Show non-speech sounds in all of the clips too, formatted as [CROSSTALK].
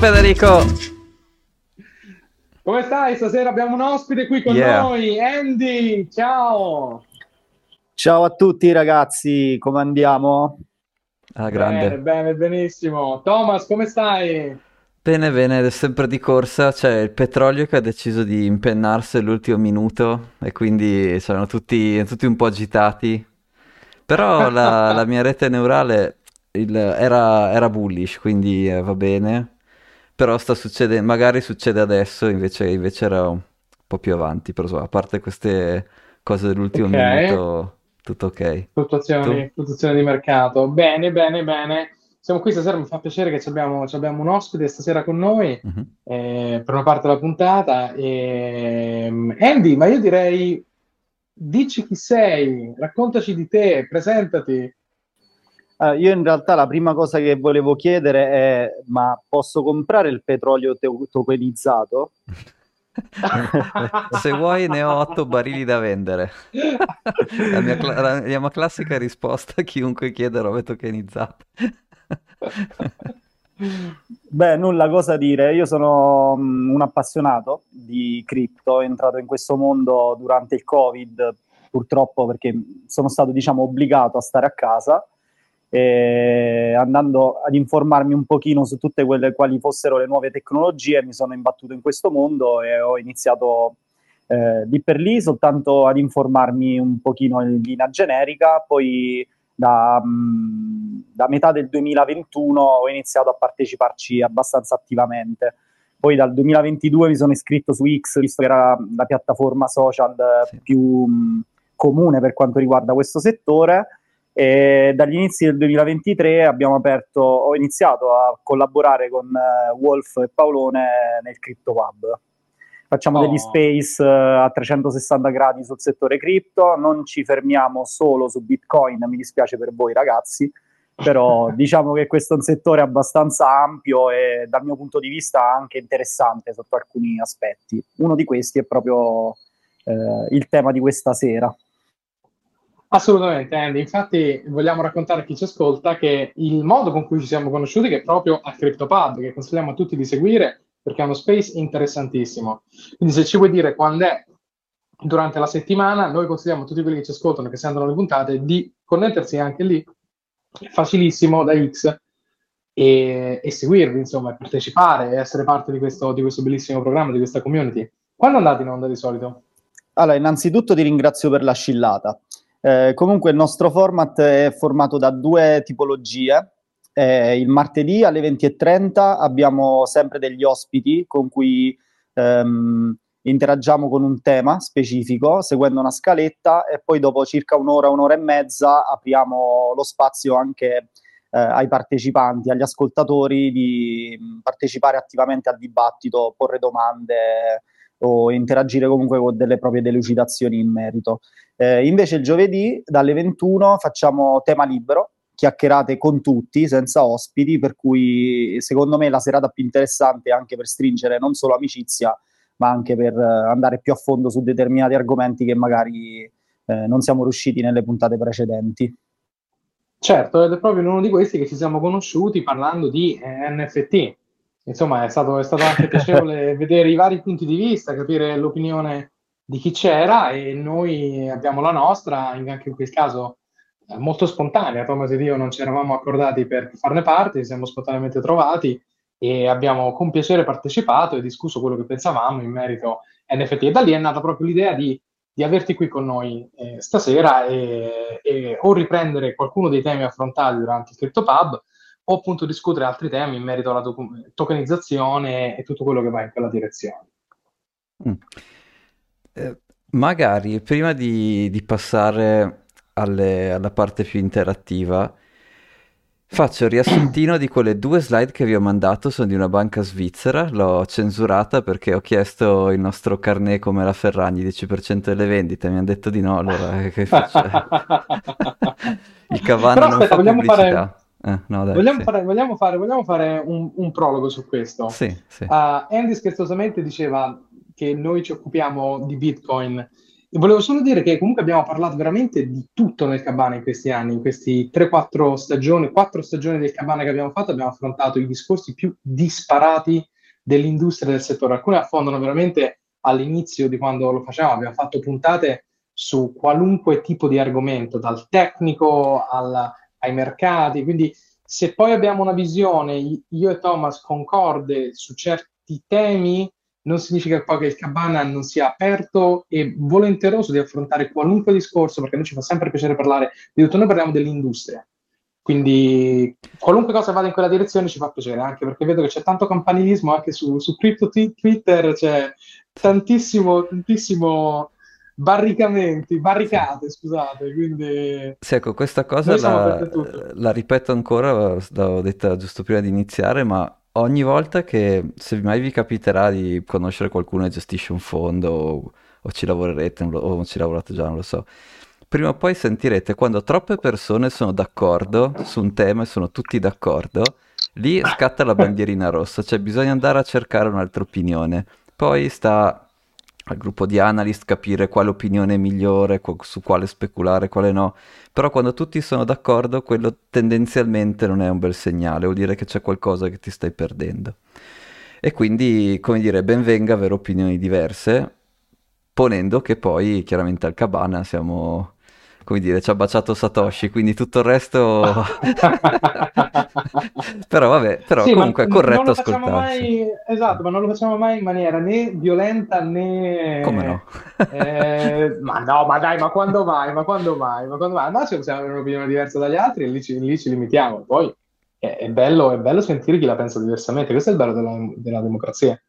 Federico! Come stai? Stasera abbiamo un ospite qui con Yeah. noi, Andy. Ciao. Ciao a tutti ragazzi, come andiamo? Ah, Bene, grande. bene, benissimo. Thomas, come stai? Bene, bene, sempre di corsa. C'è il petrolio che ha deciso di impennarsi all'ultimo minuto e quindi sono tutti, tutti un po' agitati. Però la, [LAUGHS] la mia rete neurale il- era, era bullish, quindi eh, va bene. Però sta succedendo, magari succede adesso, invece, invece era un po' più avanti. Però a parte queste cose dell'ultimo Ok. minuto, tutto ok. Fluttuazioni, Tu? fluttuazioni di mercato. Bene, bene, bene. Siamo qui stasera, mi fa piacere che ci abbiamo, ci abbiamo un ospite stasera con noi Mhm. eh, per una parte della puntata. Ehm, Andy, ma io direi, dici chi sei, raccontaci di te, presentati. Eh, io in realtà la prima cosa che volevo chiedere è, ma posso comprare il petrolio te- tokenizzato? [LAUGHS] Se vuoi ne ho otto barili da vendere. La mia, cla- la mia classica risposta a chiunque chiede robe tokenizzate. Beh, nulla cosa dire, io sono mm, un appassionato di cripto, entrato in questo mondo durante il Covid, purtroppo perché sono stato, diciamo, obbligato a stare a casa e andando ad informarmi un pochino su tutte quelle quali fossero le nuove tecnologie, mi sono imbattuto in questo mondo e ho iniziato eh, lì per lì soltanto ad informarmi un pochino in linea generica, poi da, mh, da metà del 2021 ho iniziato a parteciparci abbastanza attivamente. Poi dal 2022 mi sono iscritto su X, visto che era la piattaforma social eh, Sì. più mh, comune per quanto riguarda questo settore. E dagli inizi del 2023 abbiamo aperto, ho iniziato a collaborare con eh, Wolf e Paolone nel CryptoPub. Facciamo Oh. degli space eh, a 360 gradi sul settore cripto, non ci fermiamo solo su Bitcoin, mi dispiace per voi ragazzi, però [LAUGHS] diciamo che questo è un settore abbastanza ampio e dal mio punto di vista anche interessante sotto alcuni aspetti. Uno di questi è proprio eh, il tema di questa sera. Assolutamente, Andy. Infatti, vogliamo raccontare a chi ci ascolta che il modo con cui ci siamo conosciuti è proprio a CryptoPub, che consigliamo a tutti di seguire perché è uno space interessantissimo. Quindi, se ci vuoi dire quando è durante la settimana, noi consigliamo a tutti quelli che ci ascoltano, che sentono le puntate, di connettersi anche lì. Facilissimo da X e, e seguirvi, insomma, e partecipare e essere parte di questo, di questo bellissimo programma, di questa community. Quando andate in onda di solito? Allora, innanzitutto ti ringrazio per la scillata. Eh, comunque il nostro format è formato da due tipologie. Eh, il martedì alle 20.30 abbiamo sempre degli ospiti con cui ehm, interagiamo con un tema specifico, seguendo una scaletta e poi dopo circa un'ora, un'ora e mezza apriamo lo spazio anche eh, ai partecipanti, agli ascoltatori di mh, partecipare attivamente al dibattito, porre domande o interagire comunque con delle proprie delucidazioni in merito. Eh, invece il giovedì dalle 21 facciamo tema libero, chiacchierate con tutti, senza ospiti, per cui secondo me la serata più interessante anche per stringere non solo amicizia, ma anche per eh, andare più a fondo su determinati argomenti che magari eh, non siamo riusciti nelle puntate precedenti. Certo, ed è proprio in uno di questi che ci siamo conosciuti parlando di eh, NFT. Insomma, è stato, è stato anche piacevole [LAUGHS] vedere i vari punti di vista, capire l'opinione di chi c'era e noi abbiamo la nostra, anche in quel caso eh, molto spontanea. Thomas ed io non ci eravamo accordati per farne parte, ci siamo spontaneamente trovati e abbiamo con piacere partecipato e discusso quello che pensavamo in merito NFT. E da lì è nata proprio l'idea di di averti qui con noi eh, stasera e, e o riprendere qualcuno dei temi affrontati durante il CryptoPub o appunto discutere altri temi in merito alla docu- tokenizzazione e tutto quello che va in quella direzione. Mm. Eh, magari prima di, di passare alle- alla parte più interattiva, faccio il riassuntino di quelle due slide che vi ho mandato, sono di una banca svizzera, l'ho censurata perché ho chiesto il nostro carnet come la Ferragni, 10% delle vendite, mi hanno detto di no, allora eh, che faccio? [LAUGHS] Il Cavanna Però non aspetta, fa vogliamo fare, pubblicità. Eh, no, dai, vogliamo sì. fare, vogliamo fare, vogliamo fare un, un prologo su questo. Sì, sì. Uh, Andy scherzosamente diceva che noi ci occupiamo di Bitcoin volevo solo dire che comunque abbiamo parlato veramente di tutto nel Cabana in questi anni, in questi 3-4 stagioni, 4 stagioni del Cabana che abbiamo fatto, abbiamo affrontato i discorsi più disparati dell'industria del settore. Alcune affondano veramente all'inizio di quando lo facevamo, abbiamo fatto puntate su qualunque tipo di argomento, dal tecnico al, ai mercati, quindi se poi abbiamo una visione, io e Thomas concorde su certi temi, non significa poi che il Cabana non sia aperto e volenteroso di affrontare qualunque discorso, perché a noi ci fa sempre piacere parlare di tutto, noi parliamo dell'industria. Quindi qualunque cosa vada in quella direzione ci fa piacere, anche perché vedo che c'è tanto campanilismo anche su, su Crypto Twitter, c'è tantissimo, tantissimo barricamenti, barricate, scusate, quindi... Sì, ecco, questa cosa la, la, ripeto ancora, l'ho detta giusto prima di iniziare, ma ogni volta che, se mai vi capiterà di conoscere qualcuno che gestisce un fondo o, o ci lavorerete lo, o ci lavorate già, non lo so, prima o poi sentirete quando troppe persone sono d'accordo su un tema e sono tutti d'accordo, lì scatta la bandierina rossa, cioè bisogna andare a cercare un'altra opinione. Poi sta al gruppo di analyst capire quale opinione è migliore, su quale speculare, quale no. Però quando tutti sono d'accordo, quello tendenzialmente non è un bel segnale, vuol dire che c'è qualcosa che ti stai perdendo. E quindi, come dire, ben venga avere opinioni diverse, ponendo che poi chiaramente al Cabana siamo come dire, ci ha baciato Satoshi, quindi tutto il resto... [LAUGHS] però vabbè, però sì, comunque è corretto ascoltarsi. Mai... Esatto, ma non lo facciamo mai in maniera né violenta né... Come no? eh, ma no, ma dai, ma quando mai? Ma quando mai? Ma quando mai? Al massimo possiamo avere un'opinione diversa dagli altri e lì ci, lì ci limitiamo. Poi è, è, bello, è bello sentire chi la pensa diversamente, questo è il bello della, della democrazia.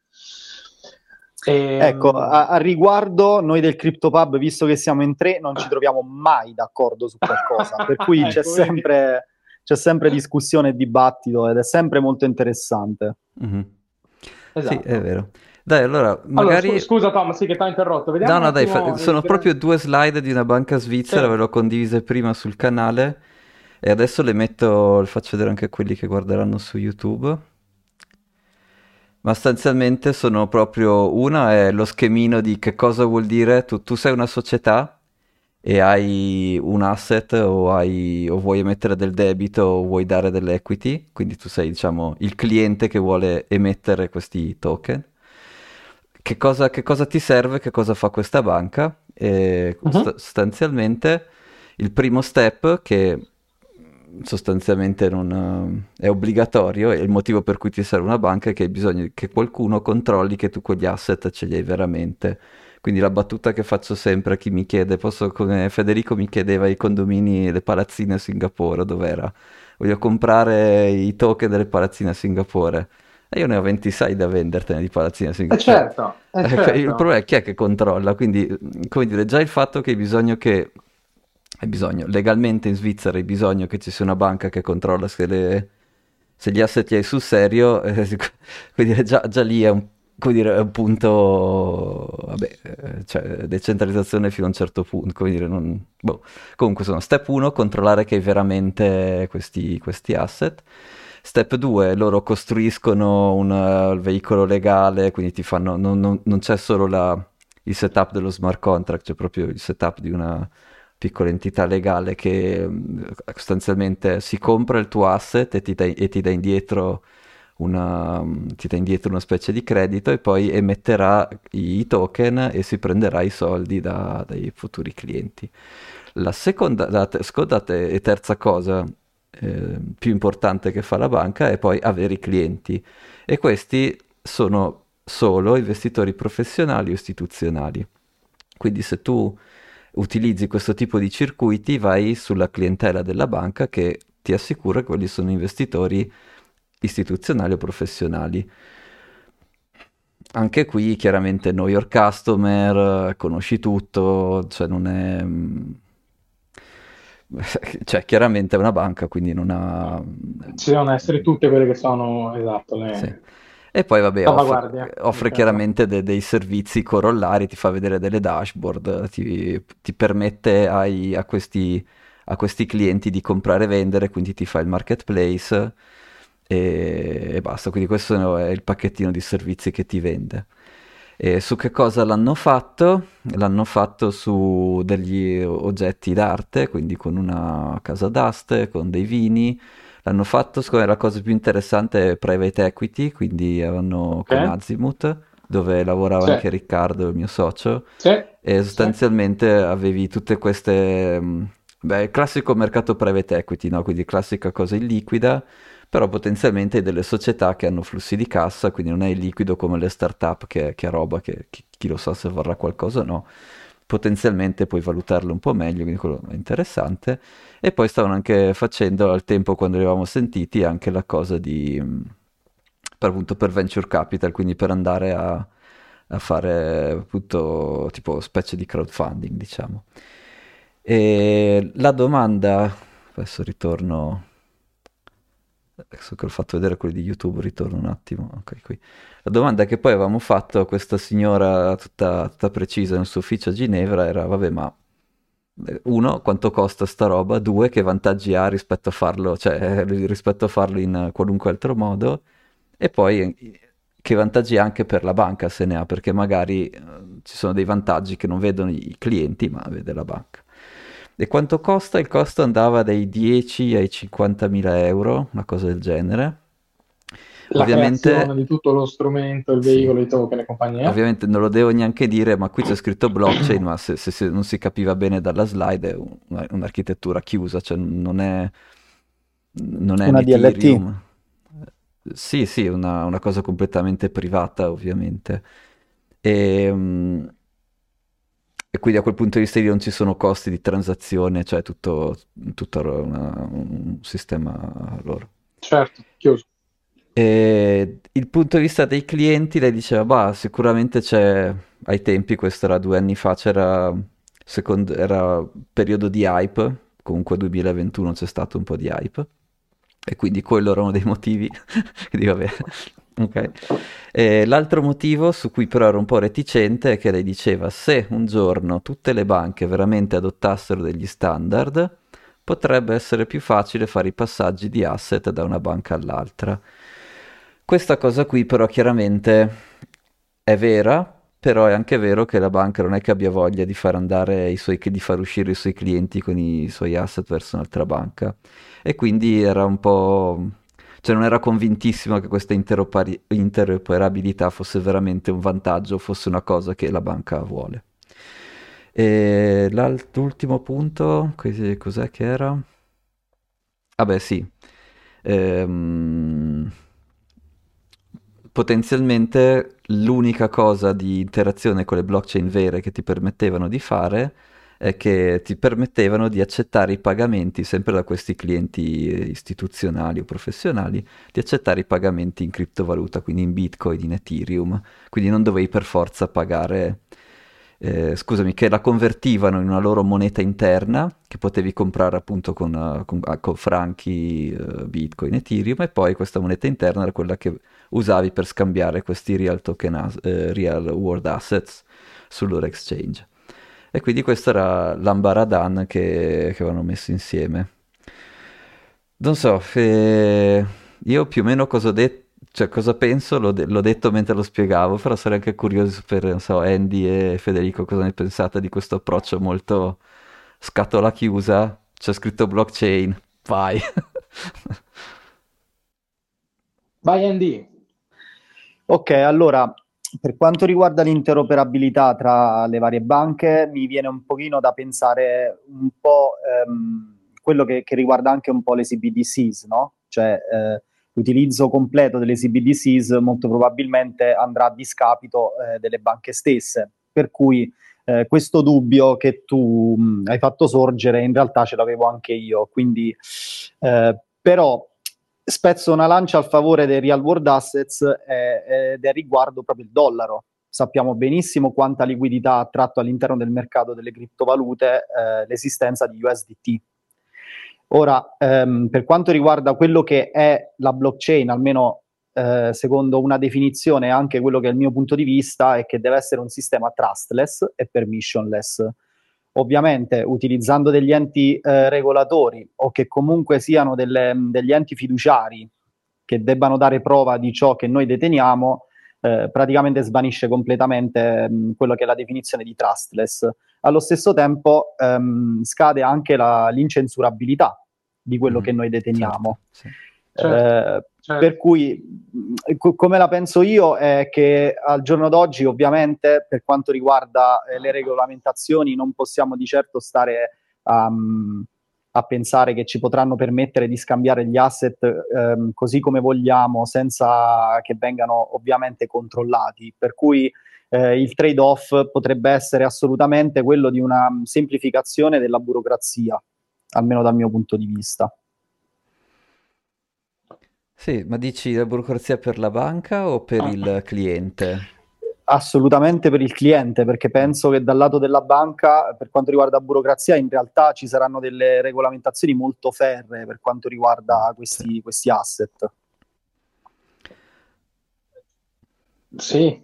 E... Ehm, ecco, a, a, riguardo, noi del CryptoPub, visto che siamo in tre, non ci troviamo mai d'accordo su qualcosa, per cui [LAUGHS] c'è, sempre, c'è, sempre, discussione e dibattito ed è sempre molto interessante. Mm-hmm. Esatto. Sì, è vero. Dai, allora, magari... Allora, scusa Tom, sì che ti ho interrotto. Vediamo no, no, dai, fa... sono proprio due slide di una banca svizzera, sì. ve l'ho condivise prima sul canale e adesso le metto, le faccio vedere anche a quelli che guarderanno su YouTube. Ma sostanzialmente sono proprio una è lo schemino di che cosa vuol dire tu, tu sei una società e hai un asset o, hai, o vuoi emettere del debito o vuoi dare dell'equity, quindi tu sei diciamo il cliente che vuole emettere questi token. Che cosa, che cosa ti serve? Che cosa fa questa banca? E uh-huh. sostanzialmente il primo step che sostanzialmente non, è obbligatorio e il motivo per cui ti serve una banca è che hai bisogno che qualcuno controlli che tu quegli asset ce li hai veramente. Quindi la battuta che faccio sempre a chi mi chiede, posso, come Federico mi chiedeva i condomini, le palazzine a Singapore, dov'era? Voglio comprare i token delle palazzine a Singapore. E io ne ho 26 da vendertene di palazzine a Singapore. Eh certo, eh [LAUGHS] certo. Il problema è chi è che controlla, quindi come dire, già il fatto che hai bisogno che hai bisogno, legalmente in Svizzera hai bisogno che ci sia una banca che controlla se, le, se gli asset li hai sul serio, [LAUGHS] eh, dire, già, già, lì è un, dire, è un punto, vabbè, eh, cioè decentralizzazione fino a un certo punto, dire, non, boh. comunque sono step 1, controllare che hai veramente questi, questi asset. Step 2, loro costruiscono un uh, veicolo legale, quindi ti fanno, non, non, non c'è solo la, il setup dello smart contract, c'è proprio il setup di una piccola entità legale che mm, sostanzialmente si compra il tuo asset e ti dà, indietro, una, mm, indietro una specie di credito e poi emetterà i token e si prenderà i soldi da, dai futuri clienti. La seconda, la seconda e terza cosa eh, più importante che fa la banca è poi avere i clienti e questi sono solo investitori professionali o istituzionali. Quindi se tu utilizzi questo tipo di circuiti, vai sulla clientela della banca che ti assicura che quelli sono investitori istituzionali o professionali. Anche qui chiaramente know your customer, conosci tutto, cioè non è... [LAUGHS] Cioè, chiaramente è una banca, quindi non ha... Ci devono essere tutte quelle che sono, esatto, le... Sì e poi, vabbè, offre, offre chiaramente de- dei servizi corollari, ti fa vedere delle dashboard, ti, ti permette ai, a, questi, a, questi, clienti di comprare e vendere, quindi ti fa il marketplace e, e basta. Quindi questo è il pacchettino di servizi che ti vende. E su che cosa l'hanno fatto? L'hanno fatto su degli oggetti d'arte, quindi con una casa d'aste, con dei vini. L'hanno fatto, secondo me la cosa più interessante è private equity, quindi avevano okay. con Azimuth, dove lavorava sì. anche Riccardo, il mio socio, sì. e sostanzialmente sì. avevi tutte queste... Mm, beh, classico mercato private equity, no? quindi classica cosa illiquida, però potenzialmente hai delle società che hanno flussi di cassa, quindi non è liquido come le start-up che, che è roba che chi, chi, lo sa se varrà qualcosa o no. Potenzialmente puoi valutarlo un po' meglio, quindi quello è interessante. E poi stavano anche facendo al tempo quando li avevamo sentiti anche la cosa di per, appunto per venture capital, quindi per andare a, a fare appunto tipo specie di crowdfunding, diciamo. E la domanda, adesso ritorno adesso che ho fatto vedere quelli di YouTube, ritorno un attimo. Okay, qui. La domanda che poi avevamo fatto a questa signora tutta, tutta precisa nel suo ufficio a Ginevra era, vabbè, ma eh, uno, quanto costa sta roba? Due, che vantaggi ha rispetto a farlo, cioè, rispetto a farlo in qualunque altro modo? E poi che vantaggi ha anche per la banca se ne ha, perché magari eh, ci sono dei vantaggi che non vedono i clienti, ma vede la banca. E quanto costa? Il costo andava dai 10 ai 50 mila euro, una cosa del genere. La ovviamente di tutto lo strumento, il veicolo, sì. i token e compagnia. Ovviamente non lo devo neanche dire, ma qui c'è scritto blockchain, ma se, se, se, non si capiva bene dalla slide è una, un'architettura chiusa, cioè non è, non è una DLT. Sì, sì, una, una cosa completamente privata, ovviamente. E, um, e quindi a quel punto di vista non ci sono costi di transazione, cioè tutto, tutto una, un sistema loro. Certo, chiuso. Il punto di vista dei clienti, lei diceva, bah, sicuramente c'è, ai tempi, questo era due anni fa, c'era, secondo, era periodo di hype, comunque 2021 c'è stato un po' di hype, e quindi quello era uno dei motivi, [LAUGHS] quindi vabbè, ok. E l'altro motivo su cui però ero un po' reticente è che lei diceva, se un giorno tutte le banche veramente adottassero degli standard, potrebbe essere più facile fare i passaggi di asset da una banca all'altra. Questa cosa qui però chiaramente è vera, però è anche vero che la banca non è che abbia voglia di far suoi, di far uscire i suoi clienti con i suoi asset verso un'altra banca. E quindi era un po'... cioè non era convintissimo che questa interopari- interoperabilità fosse veramente un vantaggio, fosse una cosa che la banca vuole. E l'ultimo punto, cos'è che era? Vabbè, ah sì. Ehm potenzialmente l'unica cosa di interazione con le blockchain vere che ti permettevano di fare è che ti permettevano di accettare i pagamenti sempre da questi clienti istituzionali o professionali, di accettare i pagamenti in criptovaluta, quindi in Bitcoin, in Ethereum, quindi non dovevi per forza pagare eh, scusami, che la convertivano in una loro moneta interna che potevi comprare appunto con, uh, con, uh, con franchi, uh, bitcoin, ethereum e poi questa moneta interna era quella che usavi per scambiare questi real, token as- eh, real world assets sul loro exchange. E quindi questo era l'ambaradan che, che avevano messo insieme. Non so, eh, io più o meno cosa ho detto cioè, cosa penso l'ho, de- l'ho, detto mentre lo spiegavo, però sarei anche curioso per, non so, Andy e Federico cosa ne pensate di questo approccio molto scatola chiusa, c'è scritto blockchain, vai. [LAUGHS] vai Andy. Ok, allora, per quanto riguarda l'interoperabilità tra le varie banche, mi viene un pochino da pensare un po' ehm, quello che, che, riguarda anche un po' le CBDCs, no? Cioè, eh, l'utilizzo completo delle CBDCs molto probabilmente andrà a discapito eh, delle banche stesse. Per cui eh, questo dubbio che tu mh, hai fatto sorgere in realtà ce l'avevo anche io. Quindi, eh, però spezzo una lancia a favore dei real world assets eh, ed è riguardo proprio il dollaro. Sappiamo benissimo quanta liquidità ha tratto all'interno del mercato delle criptovalute eh, l'esistenza di USDT Ora, ehm, per quanto riguarda quello che è la blockchain, almeno eh, secondo una definizione, anche quello che è il mio punto di vista, è che deve essere un sistema trustless e permissionless. Ovviamente utilizzando degli enti eh, regolatori o che comunque siano delle, degli enti fiduciari che debbano dare prova di ciò che noi deteniamo, eh, praticamente svanisce completamente mh, mm, quello che è la definizione di trustless. Allo stesso tempo ehm, scade anche la, l'incensurabilità di quello mm, che noi deteniamo. Certo, sì. Certo, eh, certo. Per cui, mm, co- come la penso io, è che al giorno d'oggi, ovviamente, per quanto riguarda eh, le regolamentazioni, non possiamo di certo stare um, a pensare che ci potranno permettere di scambiare gli asset ehm, così come vogliamo, senza che vengano ovviamente controllati. Per cui eh, il trade-off potrebbe essere assolutamente quello di una semplificazione della burocrazia, almeno dal mio punto di vista. Sì, ma dici la burocrazia per la banca o per il cliente? Assolutamente per il cliente, perché penso che dal lato della banca, per quanto riguarda burocrazia, in realtà ci saranno delle regolamentazioni molto ferre per quanto riguarda questi, questi asset. Sì,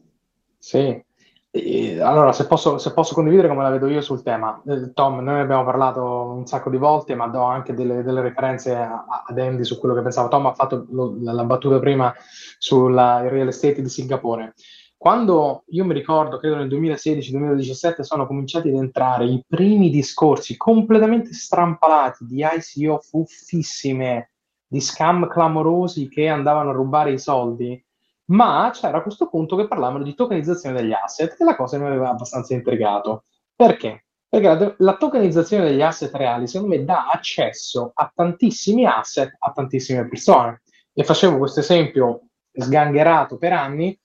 sì. Allora, se posso, se posso, condividere come la vedo io sul tema, eh, Tom, noi abbiamo parlato un sacco di volte, ma do anche delle, delle referenze ad Andy su quello che pensavo. Tom ha fatto lo, la battuta prima sul real estate di Singapore. Quando io mi ricordo, credo nel 2016-2017, sono cominciati ad entrare i primi discorsi completamente strampalati di ICO fuffissime, di scam clamorosi che andavano a rubare i soldi, ma c'era questo punto che parlavano di tokenizzazione degli asset e la cosa mi aveva abbastanza intrigato. Perché? Perché la, la, tokenizzazione degli asset reali, secondo me, dà accesso a tantissimi asset a tantissime persone. E facevo questo esempio sgangherato per anni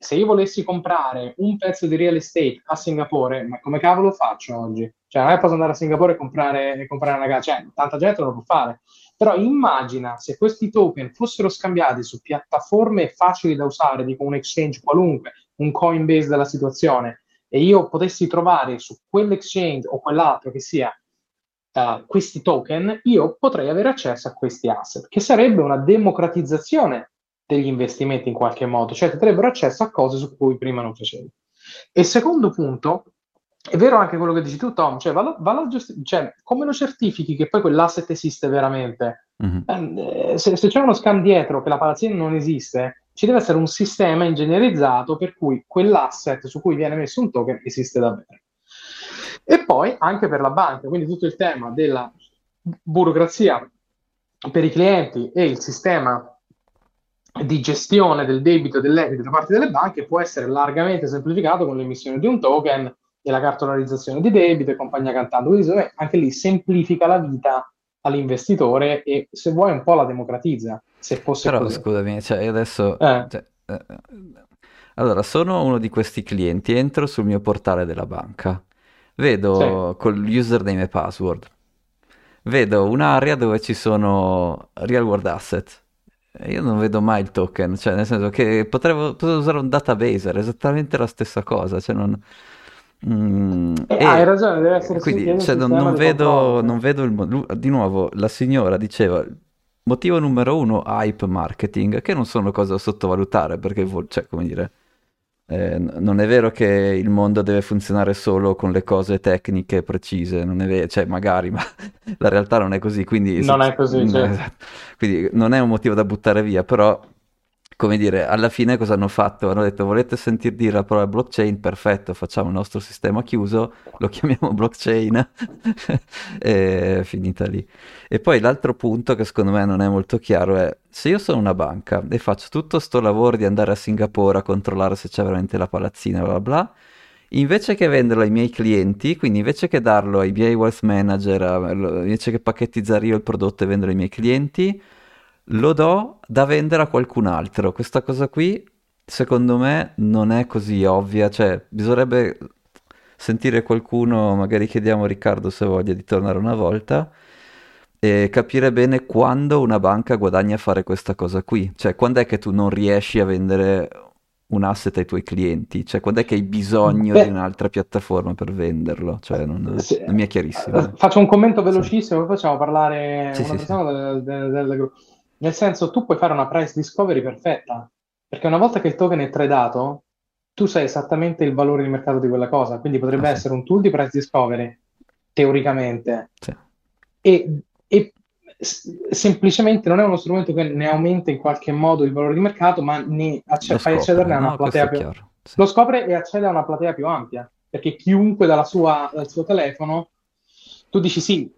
se io volessi comprare un pezzo di real estate a Singapore, ma come cavolo faccio oggi? Cioè, non è posso andare a Singapore e comprare, e comprare una casa, cioè, tanta gente lo può fare. Però immagina se questi token fossero scambiati su piattaforme facili da usare, dico un exchange qualunque, un Coinbase della situazione, e io potessi trovare su quell'exchange o quell'altro che sia uh, questi token, io potrei avere accesso a questi asset, che sarebbe una democratizzazione degli investimenti in qualche modo, cioè ti darebbero accesso a cose su cui prima non facevi. E secondo punto, è vero anche quello che dici tu, Tom, cioè, va va giusti- cioè come lo certifichi che poi quell'asset esiste veramente? Mm-hmm. Eh, se, se, c'è uno scam dietro che la palazzina non esiste, ci deve essere un sistema ingegnerizzato per cui quell'asset su cui viene messo un token esiste davvero. E poi anche per la banca, quindi tutto il tema della burocrazia per i clienti e il sistema di gestione del debito e dell'equity da parte delle banche può essere largamente semplificato con l'emissione di un token e la cartolarizzazione di debito e compagnia cantando. Quindi anche lì semplifica la vita all'investitore e se vuoi un po' la democratizza. Se fosse Però così. scusami, cioè io adesso... Eh. Cioè, eh, allora, sono uno di questi clienti, entro sul mio portale della banca, vedo sì. col username e password, vedo un'area dove ci sono real world assets io non vedo mai il token, cioè nel senso che potrei, potrei usare un database, era esattamente la stessa cosa, cioè non... Mm, eh, e hai ragione, deve essere quindi, cioè, non, non, vedo, non, vedo, il di nuovo la signora diceva motivo numero uno hype marketing che non sono cose da sottovalutare perché cioè, come dire eh, non è vero che il mondo deve funzionare solo con le cose tecniche precise, non è vero, cioè magari, [LAUGHS] ma la realtà non è così, quindi... Non è così, [LAUGHS] cioè. esatto. Quindi non è un motivo da buttare via, però come dire, alla fine cosa hanno fatto? Hanno detto volete sentir dire la parola blockchain? Perfetto, facciamo il nostro sistema chiuso, lo chiamiamo blockchain [LAUGHS] e finita lì. E poi l'altro punto che secondo me non è molto chiaro è se io sono una banca e faccio tutto sto lavoro di andare a Singapore a controllare se c'è veramente la palazzina, bla bla, invece che venderlo ai miei clienti, quindi invece che darlo ai miei wealth manager, invece che pacchettizzare io il prodotto e venderlo ai miei clienti, lo do da vendere a qualcun altro. Questa cosa qui, secondo me, non è così ovvia, cioè bisognerebbe sentire qualcuno, magari chiediamo a Riccardo se voglia di tornare una volta e capire bene quando una banca guadagna a fare questa cosa qui, cioè quando è che tu non riesci a vendere un asset ai tuoi clienti, cioè quando è che hai bisogno Beh, di un'altra piattaforma per venderlo, cioè non, sì, non mi è chiarissimo. Eh, faccio un commento velocissimo, sì. poi facciamo parlare sì, una persona del, del, del gruppo. Nel senso, tu puoi fare una price discovery perfetta, perché una volta che il token è tradato, tu sai esattamente il valore di mercato di quella cosa, quindi potrebbe ah, essere un tool di price discovery, teoricamente. Sì. E, e semplicemente non è uno strumento che ne aumenta in qualche modo il valore di mercato, ma ne acc- fai accedere a una no, platea più ampia. Sì. Lo scopre e accede a una platea più ampia, perché chiunque sua, dal suo telefono, tu dici sì,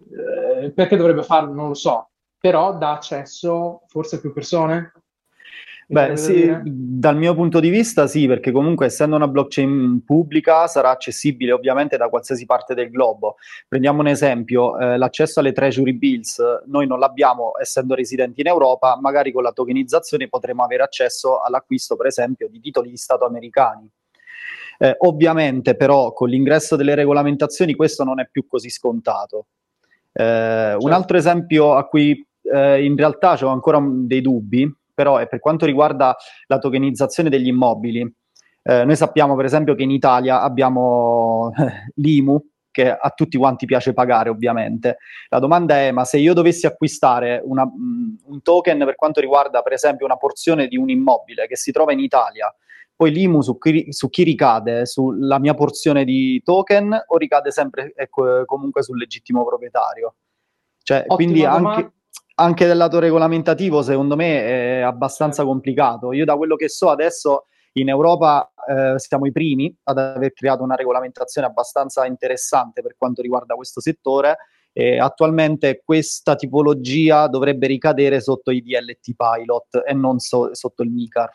eh, perché dovrebbe farlo? Non lo so, però dà accesso forse a più persone, Beh, sì, dal mio punto di vista sì, perché comunque essendo una blockchain pubblica sarà accessibile ovviamente da qualsiasi parte del globo. Prendiamo un esempio, eh, l'accesso alle treasury bills, noi non l'abbiamo essendo residenti in Europa, magari con la tokenizzazione potremo avere accesso all'acquisto per esempio di titoli di Stato americani. Eh, ovviamente però con l'ingresso delle regolamentazioni questo non è più così scontato. Eh, certo. Un altro esempio a cui eh, in realtà ho ancora dei dubbi però è per quanto riguarda la tokenizzazione degli immobili. Eh, noi sappiamo per esempio che in Italia abbiamo eh, l'IMU, che a tutti quanti piace pagare ovviamente. La domanda è, ma se io dovessi acquistare una, um, un token per quanto riguarda per esempio una porzione di un immobile che si trova in Italia, poi l'IMU su chi, su chi ricade? Sulla mia porzione di token o ricade sempre ecco, comunque sul legittimo proprietario? Cioè, quindi anche anche del lato regolamentativo, secondo me, è abbastanza complicato. Io da quello che so adesso in Europa eh, siamo i primi ad aver creato una regolamentazione abbastanza interessante per quanto riguarda questo settore e attualmente questa tipologia dovrebbe ricadere sotto i DLT pilot e non so, sotto il MICAR.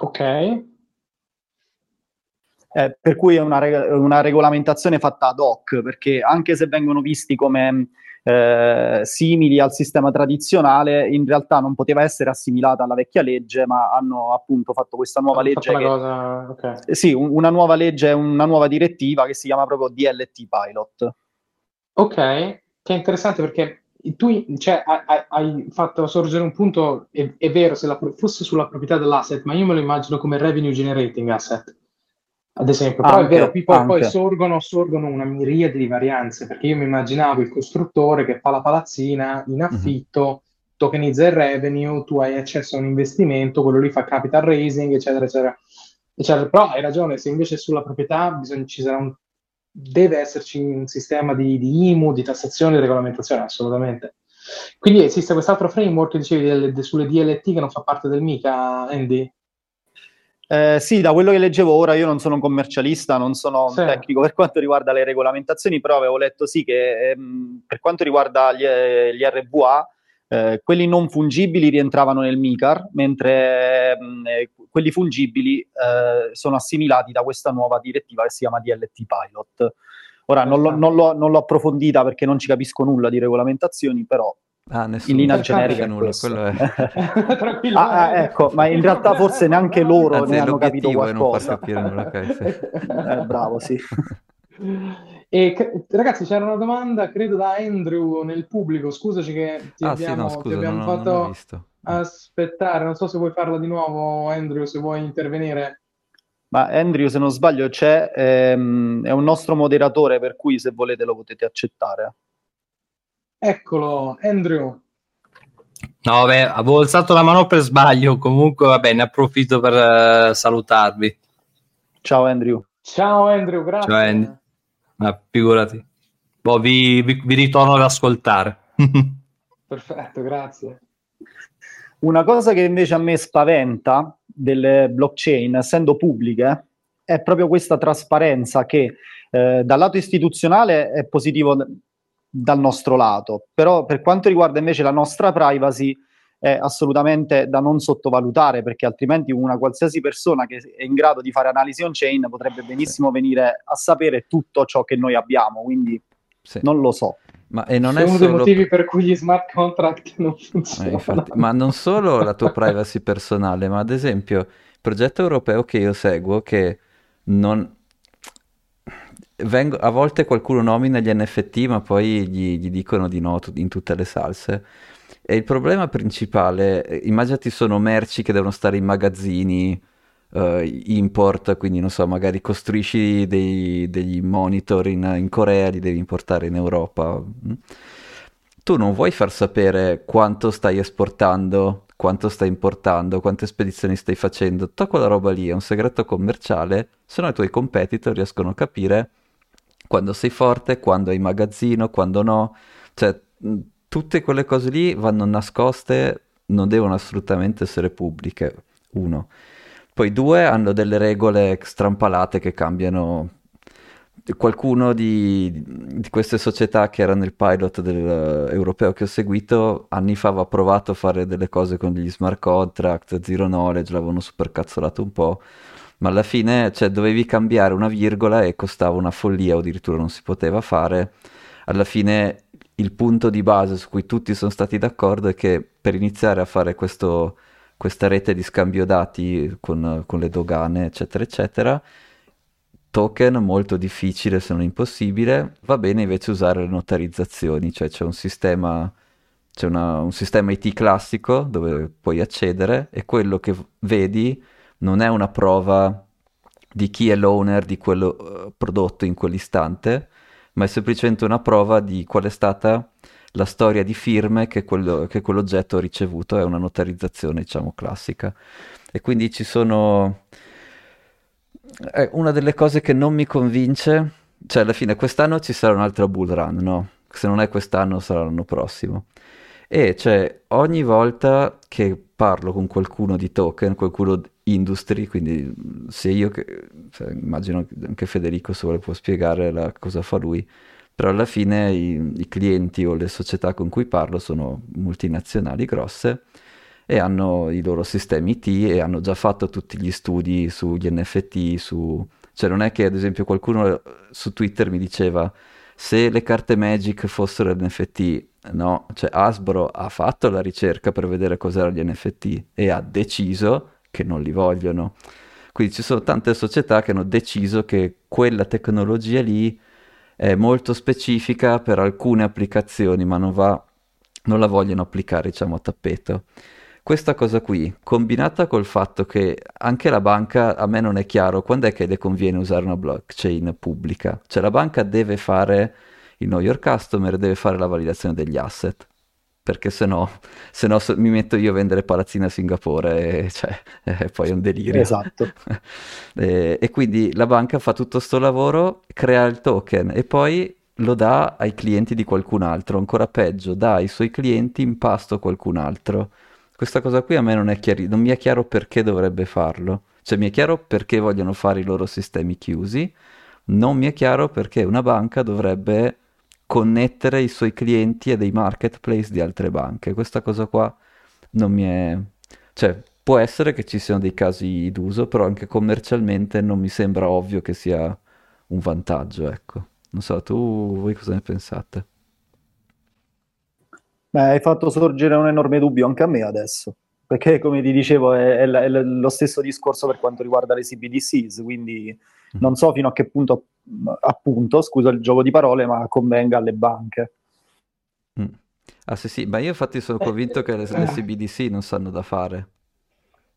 Ok. Eh, per cui è una, reg- una, regolamentazione fatta ad hoc, perché anche se vengono visti come eh, simili al sistema tradizionale, in realtà non poteva essere assimilata alla vecchia legge, ma hanno appunto fatto questa nuova hanno legge. Che, cosa... okay. Sì, un, una nuova legge, una nuova direttiva che si chiama proprio DLT Pilot. Ok, che è interessante perché tu cioè, hai, hai, fatto sorgere un punto, è, è vero, se la, fosse sulla proprietà dell'asset, ma io me lo immagino come revenue generating asset ad esempio, però anche, è vero, poi, poi sorgono, sorgono, una miriade di varianze, perché io mi immaginavo il costruttore che fa la palazzina in mhm. affitto, mm-hmm. tokenizza il revenue, tu hai accesso a un investimento, quello lì fa capital raising, eccetera, eccetera. eccetera. Però hai ragione, se invece sulla proprietà bisogna, ci sarà un, deve esserci un sistema di, di IMU, di tassazione e regolamentazione, assolutamente. Quindi esiste quest'altro framework, dicevi, delle, sulle DLT che non fa parte del MICA, Andy? Eh, sì, da quello che leggevo ora, io non sono un commercialista, non sono sì. un tecnico per quanto riguarda le regolamentazioni, però avevo letto sì che ehm, per quanto riguarda gli, gli RVA, eh, quelli non fungibili rientravano nel MICAR, mentre ehm, eh, quelli fungibili eh, sono assimilati da questa nuova direttiva che si chiama DLT Pilot. Ora non l'ho, non, l'ho, non l'ho approfondita perché non ci capisco nulla di regolamentazioni, però Ah, in linea generica nulla, quello è... [LAUGHS] ah, ah, ecco, ma in realtà forse neanche loro Anzi, ne hanno capito qualcosa. non far capire nulla, okay, sì. [LAUGHS] eh, bravo, sì. E ragazzi, c'era una domanda, credo da Andrew nel pubblico. Scusaci che ti ah, abbiamo, sì, no, scusa, ti abbiamo non, fatto non aspettare. Non so se vuoi farla di nuovo, Andrew, se vuoi intervenire. Ma Andrew, se non sbaglio, c'è, ehm, è un nostro moderatore, per cui se volete lo potete accettare. Eccolo, Andrew. No, beh, avevo alzato la mano per sbaglio, comunque va bene, approfitto per uh, salutarvi. Ciao Andrew. Ciao Andrew, grazie. Ciao Andy. Ma figurati. Boh, vi, vi, vi ritorno ad ascoltare. [LAUGHS] Perfetto, grazie. Una cosa che invece a me spaventa delle blockchain, essendo pubbliche, è proprio questa trasparenza che eh, dal lato istituzionale è positivo dal nostro lato. Però per quanto riguarda invece la nostra privacy è assolutamente da non sottovalutare perché altrimenti una qualsiasi persona che è in grado di fare analisi on-chain potrebbe benissimo venire a sapere tutto ciò che noi abbiamo, quindi sì. non lo so. Ma e non è, è uno solo... dei motivi per cui gli smart contract non funzionano. Eh, infatti, ma non solo la tua privacy personale, ma ad esempio il progetto europeo che io seguo che non, vengo, a volte qualcuno nomina gli NFT, ma poi gli, gli dicono di no in tutte le salse. E il problema principale, eh, immaginati sono merci che devono stare in magazzini, uh, import, quindi non so, magari costruisci dei, degli monitor in, in, Corea, li devi importare in Europa. Mm. Tu non vuoi far sapere quanto stai esportando, quanto stai importando, quante spedizioni stai facendo, tutta quella roba lì è un segreto commerciale, se no i tuoi competitor riescono a capire quando sei forte, quando hai magazzino, quando no. Cioè, tutte quelle cose lì vanno nascoste, non devono assolutamente essere pubbliche, uno. Poi due, hanno delle regole strampalate che cambiano qualcuno di, di, queste società che era nel pilot del, uh, europeo che ho seguito anni fa aveva provato a fare delle cose con gli smart contract, zero knowledge, l'avevano super cazzolato un po', ma alla fine cioè, dovevi cambiare una virgola e costava una follia o addirittura non si poteva fare. Alla fine il punto di base su cui tutti sono stati d'accordo è che per iniziare a fare questo, questa rete di scambio dati con, con le dogane, eccetera, eccetera, token molto difficile se non impossibile, va bene invece usare le notarizzazioni, cioè c'è un sistema, c'è una, un sistema IT classico dove puoi accedere e quello che vedi non è una prova di chi è l'owner di quello uh, prodotto in quell'istante, ma è semplicemente una prova di qual è stata la storia di firme che, quello, che quell'oggetto ha ricevuto, è una notarizzazione diciamo classica. E quindi ci sono è una delle cose che non mi convince, cioè alla fine quest'anno ci sarà un'altra bull run, no? Se non è quest'anno sarà l'anno prossimo. E cioè ogni volta che parlo con qualcuno di token, qualcuno industry, quindi se io, che, cioè, immagino che anche Federico se vuole può spiegare la, cosa fa lui, però alla fine i, i clienti o le società con cui parlo sono multinazionali grosse e hanno i loro sistemi IT e hanno già fatto tutti gli studi sugli NFT, su... cioè non è che ad esempio qualcuno su Twitter mi diceva se le carte Magic fossero NFT, no, cioè Asbro ha fatto la ricerca per vedere cos'erano gli NFT e ha deciso che non li vogliono. Quindi ci sono tante società che hanno deciso che quella tecnologia lì è molto specifica per alcune applicazioni, ma non, va, non la vogliono applicare, diciamo, a tappeto questa cosa qui, combinata col fatto che anche la banca, a me non è chiaro quando è che le conviene usare una blockchain pubblica. Cioè la banca deve fare il know your customer, deve fare la validazione degli asset. Perché se no, se no mi metto io a vendere palazzine a Singapore e cioè, [LAUGHS] eh, poi è un delirio. Esatto. [LAUGHS] e, e quindi la banca fa tutto questo lavoro, crea il token e poi lo dà ai clienti di qualcun altro. Ancora peggio, dà ai suoi clienti in pasto a qualcun altro questa cosa qui a me non è chiaro, non mi è chiaro perché dovrebbe farlo. Cioè mi è chiaro perché vogliono fare i loro sistemi chiusi, non mi è chiaro perché una banca dovrebbe connettere i suoi clienti a dei marketplace di altre banche. Questa cosa qua non mi è... cioè può essere che ci siano dei casi d'uso, però anche commercialmente non mi sembra ovvio che sia un vantaggio, ecco. Non so, tu voi cosa ne pensate? Beh, hai fatto sorgere un enorme dubbio anche a me adesso, perché come ti dicevo è, è, è lo stesso discorso per quanto riguarda le CBDCs, quindi mm. non so fino a che punto, appunto, scusa il gioco di parole, ma convenga alle banche. Mm. Ah sì sì, ma io infatti sono convinto che le, le CBDC non sanno da fare.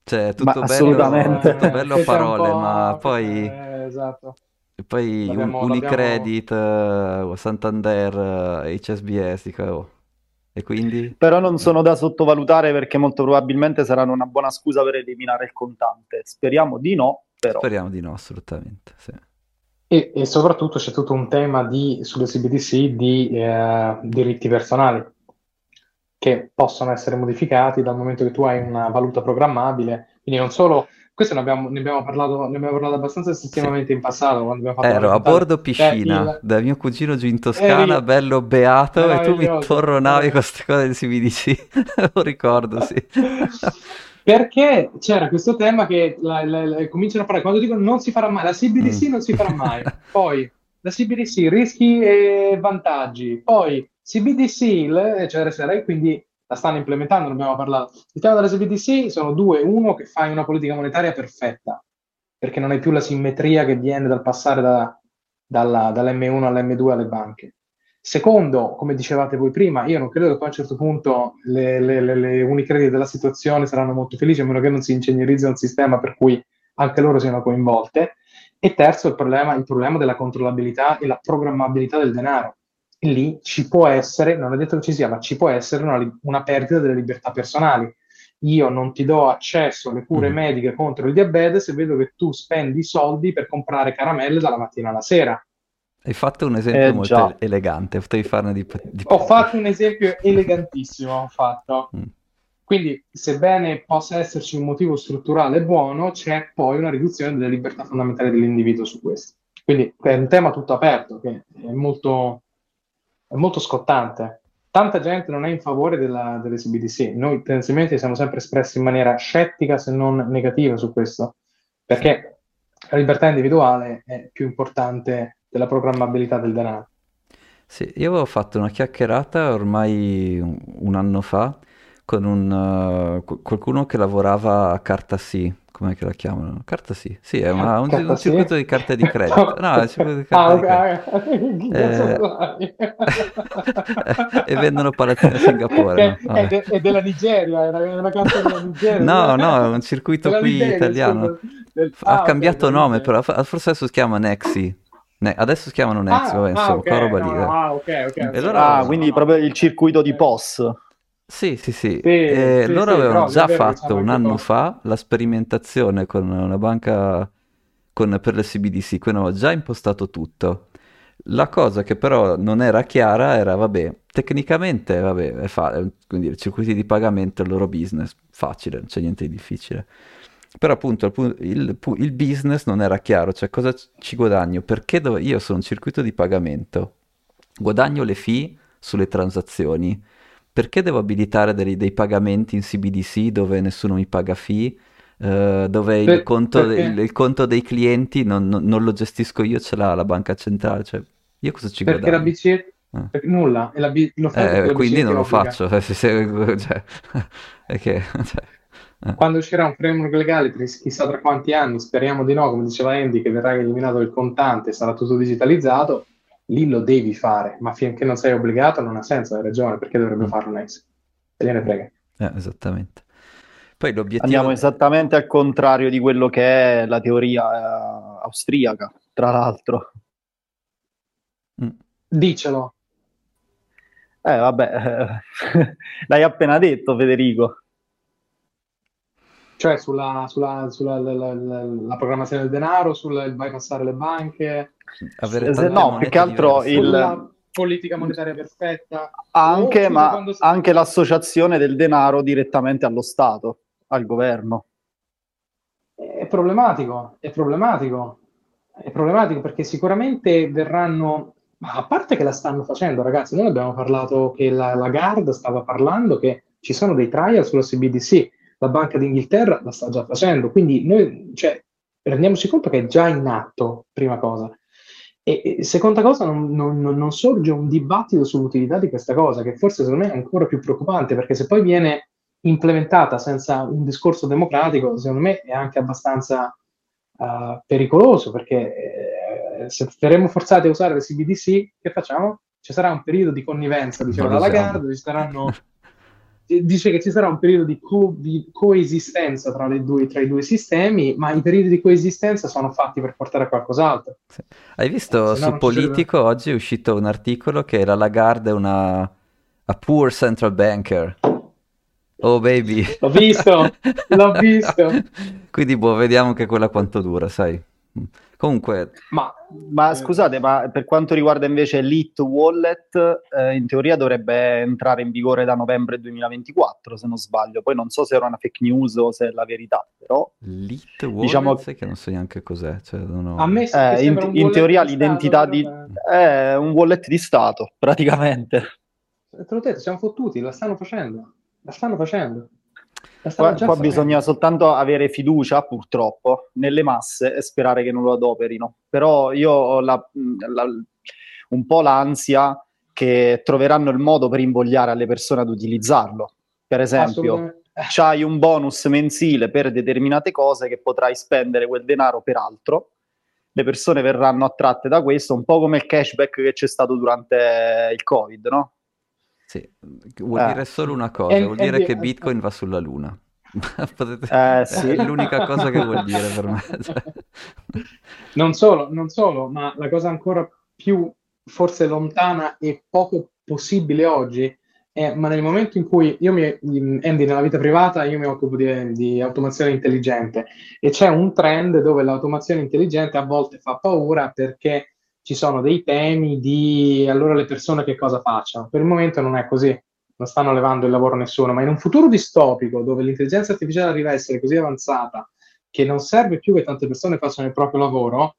Cioè, tutto, bello, tutto bello a parole, ma poi... Eh, esatto. E poi l'abbiamo, Unicredit, l'abbiamo... Santander, HSBS, dico, oh, e quindi? Però non sono da sottovalutare perché molto probabilmente saranno una buona scusa per eliminare il contante. Speriamo di no, però. Speriamo di no, assolutamente. Sì. E, e, soprattutto c'è tutto un tema di, sulle CBDC di eh, diritti personali che possono essere modificati dal momento che tu hai una valuta programmabile, quindi non solo questo ne abbiamo, ne abbiamo, parlato, ne abbiamo parlato abbastanza sistemamente sì. in passato. Quando abbiamo Ero a bordo piscina il... da mio cugino giù in Toscana, Eri... bello beato, e tu mi torronavi con queste cose di CBDC. Lo [LAUGHS] ricordo, sì. [LAUGHS] Perché c'era questo tema che la, la, la, cominciano a parlare, quando dicono non si farà mai, la CBDC mm. non si farà mai. [LAUGHS] Poi la CBDC, rischi e vantaggi. Poi CBDC, cioè RSRI, quindi la stanno implementando, ne abbiamo parlato. Il tema della CBDC sono due. Uno, che fai una politica monetaria perfetta, perché non hai più la simmetria che viene dal passare da, dalla, dall'M1 all'M2 alle banche. Secondo, come dicevate voi prima, io non credo che poi a un certo punto le, le, le, le unicrediti della situazione saranno molto felici, a meno che non si ingegnerizzi un sistema per cui anche loro siano coinvolte. E terzo, il problema, il problema della controllabilità e la programmabilità del denaro lì ci può essere, non è detto che ci sia, ma ci può essere una, una perdita delle libertà personali. Io non ti do accesso alle cure mm. mediche contro il diabete se vedo che tu spendi soldi per comprare caramelle dalla mattina alla sera. Hai fatto un esempio Eh, molto già. elegante, potevi farne di, di Ho fatto un esempio elegantissimo, ho fatto. Mm. Quindi, sebbene possa esserci un motivo strutturale buono, c'è poi una riduzione delle libertà fondamentali dell'individuo su questo. Quindi è un tema tutto aperto che è molto, è molto scottante. Tanta gente non è in favore della, delle CBDC. Noi tendenzialmente siamo sempre espressi in maniera scettica, se non negativa, su questo, perché la libertà individuale è più importante della programmabilità del denaro. Sì, io avevo fatto una chiacchierata ormai un, anno fa con un, uh, qu- qualcuno che lavorava a Carta Sì, com'è che la chiamano? Carta Sì, sì, è una- un, un circuito di carte di credito. [LAUGHS] No, è un circuito di Ah, carte di credito. ok. [LAUGHS] Chi cazzo Eh, [LAUGHS] e vendono palazzine a Singapore. Che no? è, de- è della Nigeria, era una carta della Nigeria. No, no, è un circuito Della qui Nigeria, italiano. Del- Ha ah, ok, cambiato della nome, però forse adesso si chiama Nexi. Ne- adesso si chiamano Nexi, Ah, vabbè, ah, insomma, ok, qua roba no, lì. no, eh. ah, ok, ok, E allora- Ah, quindi no. proprio il circuito di POS. Sì, sì, sì. Sì, E sì, loro sì, avevano già vero fatto un anno fa la sperimentazione con una banca con- per le CBDC, quindi avevano già impostato tutto. La cosa che però non era chiara era, vabbè, tecnicamente, vabbè, è fa- dire, circuiti di pagamento è il loro business, facile, non c'è niente di difficile. Però appunto il, il il business non era chiaro, cioè cosa ci guadagno? Perché dove- io sono un circuito di pagamento, guadagno le fee sulle transazioni, perché devo abilitare dei, dei pagamenti in CBDC dove nessuno mi paga fee, eh, dove il Per- conto, perché- il, il conto dei clienti non, non- non lo gestisco io, ce l'ha la banca centrale, cioè io cosa ci Perché la guadagno? BCE Ah. perché nulla, e la B- lo fai perché Eh, quindi BCE non lo faccio, [LAUGHS] eh, cioè, [LAUGHS] è che, [LAUGHS] cioè, eh. Quando uscirà un framework legale, chissà tra quanti anni, speriamo di no, come diceva Andy, che verrà eliminato il contante, sarà tutto digitalizzato, lì lo devi fare, ma finché non sei obbligato non ha senso, hai ragione, perché dovrebbe Mm. farlo Nex? Se gliene frega. Eh, esattamente. Poi l'obiettivo... Andiamo esattamente al contrario di quello che è la teoria eh, austriaca, tra l'altro. Mm. Dicelo. Eh, vabbè, [LAUGHS] l'hai appena detto, Federico. Cioè sulla, sulla, sulla la, la- la- la programmazione del denaro, sul bypassare le banche, Avere Se- tante no, più che altro diverse. il- sulla politica monetaria perfetta. Anche, ma si- anche l'associazione del denaro direttamente allo Stato, al governo. È problematico, è problematico, è problematico perché sicuramente verranno, ma a parte che la stanno facendo, ragazzi, noi abbiamo parlato che la Lagarde stava parlando che ci sono dei trial sulla CBDC, la Banca d'Inghilterra la sta già facendo, quindi noi, cioè, rendiamoci conto che è già in atto, prima cosa. E, e seconda cosa, non, non- non- sorge un dibattito sull'utilità di questa cosa, che forse secondo me è ancora più preoccupante, perché se poi viene implementata senza un discorso democratico, secondo me è anche abbastanza eh, pericoloso, perché eh, se saremo forzati a usare le CBDC, che facciamo? Ci sarà un periodo di connivenza, diceva Non la lo usiamo. Lagarde, ci saranno [LAUGHS] dice che ci sarà un periodo di, co- di coesistenza tra, le due- tra i due sistemi, ma i periodi di coesistenza sono fatti per portare a qualcos'altro. Sì. Hai visto no su ci sarebbe- Politico oggi è uscito un articolo che la Lagarde è una a poor central banker. Oh baby. L'ho visto, l'ho visto. [LAUGHS] Quindi boh, vediamo che quella quanto dura, sai. Comunque, Ma Ma Eh, scusate, ma per quanto riguarda invece l'It Wallet, eh, in teoria dovrebbe entrare in vigore da novembre 2024, se non sbaglio. Poi non so se era una fake news o se è la verità, però Lit Wallet, Diciamo- sai che non so neanche cos'è. Cioè, non ho- a me eh, che in, in teoria di l'identità Stato, di... è un wallet di Stato, praticamente. eh, Te l'ho detto, siamo fottuti, la stanno facendo. La stanno facendo. Qua, qua bisogna soltanto avere fiducia, purtroppo, nelle masse e sperare che non lo adoperino. Però io ho la- la- un po' l'ansia che troveranno il modo per invogliare alle persone ad utilizzarlo. Per esempio, c'hai un bonus mensile per determinate cose che potrai spendere quel denaro per altro. Le persone verranno attratte da questo, un po' come il cashback che c'è stato durante il Covid, no? Sì, vuol Eh. dire solo una cosa, E- vuol dire di- che Bitcoin va sulla Luna. [LAUGHS] Potete- Eh, [LAUGHS] sì. È l'unica cosa che vuol dire per me. [LAUGHS] Non solo, non solo, ma la cosa ancora più forse lontana e poco possibile oggi è, ma nel momento in cui io mi, Andy, nella vita privata, io mi occupo di, di automazione intelligente e c'è un trend dove l'automazione intelligente a volte fa paura perché ci sono dei temi di allora le persone che cosa facciano. Per il momento non è così, non stanno levando il lavoro a nessuno, ma in un futuro distopico dove l'intelligenza artificiale arriva a essere così avanzata che non serve più che tante persone facciano il proprio lavoro,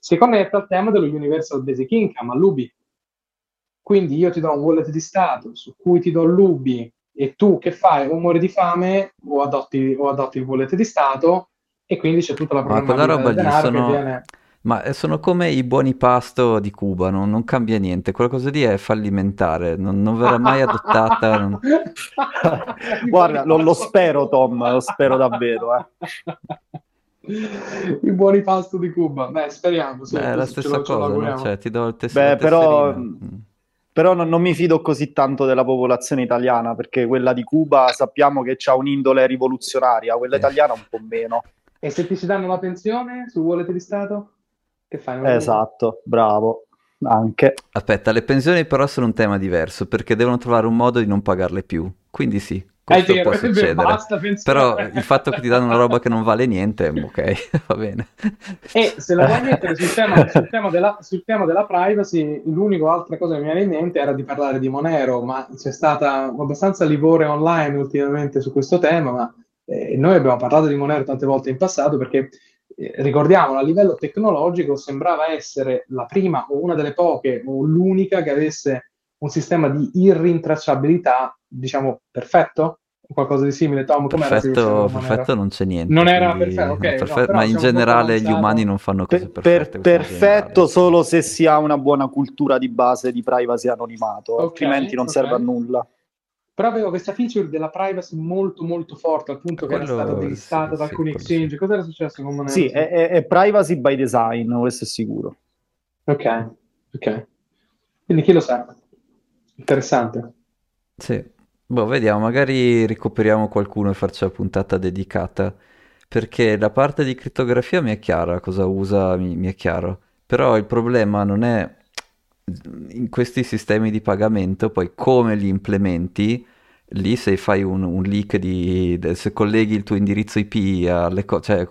si connette al tema dello Universal Basic Income, all'UBI. Quindi io ti do un wallet di Stato su cui ti do l'UBI e tu che fai o muori di fame o adotti, o adotti il wallet di Stato e quindi c'è tutta la problematica roba lì sono... Viene... Ma sono come i buoni pasto di Cuba, non, non cambia niente, qualcosa di è fallimentare, non, non verrà mai adottata. Non... [LAUGHS] Guarda, lo, lo, spero Tom, lo spero davvero. Eh. [LAUGHS] I buoni pasto di Cuba, beh speriamo. Sì, è la stessa cosa, no? cioè, ti do il tesserino. Beh, però... Però non, non, mi fido così tanto della popolazione italiana, perché quella di Cuba sappiamo che ha un'indole rivoluzionaria, quella eh. italiana un po' meno. E se ti si danno la pensione su wallet di Stato? Che fai? Esatto, bravo. Anche. Aspetta, le pensioni però sono un tema diverso perché devono trovare un modo di non pagarle più. Quindi sì, questo vero, può succedere. Basta, però il fatto che ti danno una roba che non vale niente, [LAUGHS] ok, [LAUGHS] va bene. E se la vuoi mettere sul tema, sul, tema della, sul tema, della, privacy, l'unica altra cosa che mi viene in mente era di parlare di Monero, ma c'è stata abbastanza livore online ultimamente su questo tema, ma eh, noi abbiamo parlato di Monero tante volte in passato perché eh, ricordiamo, a livello tecnologico sembrava essere la prima o una delle poche o l'unica che avesse un sistema di irrintracciabilità, diciamo, perfetto? Qualcosa di simile, Tom? Perfetto, perfetto non c'è niente. Non era quindi... perfetto, ok. Perfetto, no, ma in generale gli umani non fanno cose per, perfette. Per, perfetto solo se si ha una buona cultura di base di privacy anonimato, okay, altrimenti non okay. serve a nulla. Però avevo questa feature della privacy molto molto forte, al punto Quello, che era stata delistata sì, da alcuni sì, exchange. Cosa era successo con Monero? Sì, è, è, è, privacy by design, questo è sicuro. Ok, ok. Quindi chi lo sa? Interessante. Sì. Boh, vediamo, magari recuperiamo qualcuno e farci la puntata dedicata. Perché la parte di crittografia mi è chiara, cosa usa mi, mi è chiaro. Però il problema non è in questi sistemi di pagamento, poi come li implementi, lì se fai un, un leak di, se colleghi il tuo indirizzo IP alle cose, cioè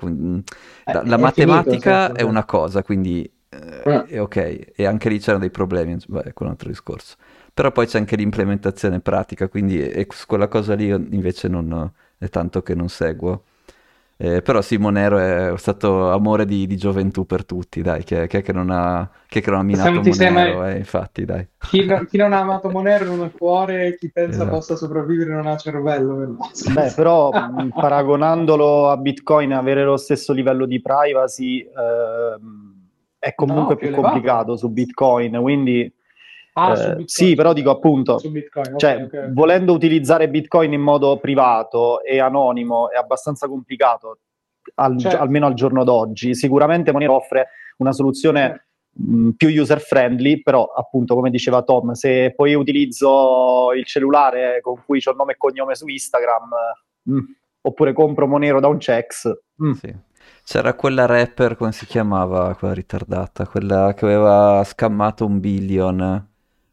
la, la matematica finito, è una cosa, quindi eh, è ok, e anche lì c'erano dei problemi, beh, è un altro discorso. Però poi c'è anche l'implementazione pratica, quindi e su quella cosa lì invece non è tanto che non seguo. Eh, però sì, Monero è stato amore di, di gioventù per tutti, dai, chi è che non ha, chi è che non ha minato Monero, mai... eh, infatti, dai. Chi, no, chi, non ha amato Monero non ha cuore, chi pensa esatto. possa sopravvivere non ha cervello. Beh, però paragonandolo a Bitcoin, avere lo stesso livello di privacy eh, è comunque no, più, più complicato su Bitcoin, quindi Ah, eh, sì, però dico appunto, Bitcoin, cioè, okay, okay. volendo utilizzare Bitcoin in modo privato e anonimo è abbastanza complicato, al, certo. almeno al giorno d'oggi. Sicuramente Monero offre una soluzione certo. mh, più user friendly, però appunto, come diceva Tom, se poi utilizzo il cellulare con cui ho il nome e cognome su Instagram, mh, oppure compro Monero da un checks. Sì. C'era quella rapper, come si chiamava, quella ritardata, quella che aveva scammato un billion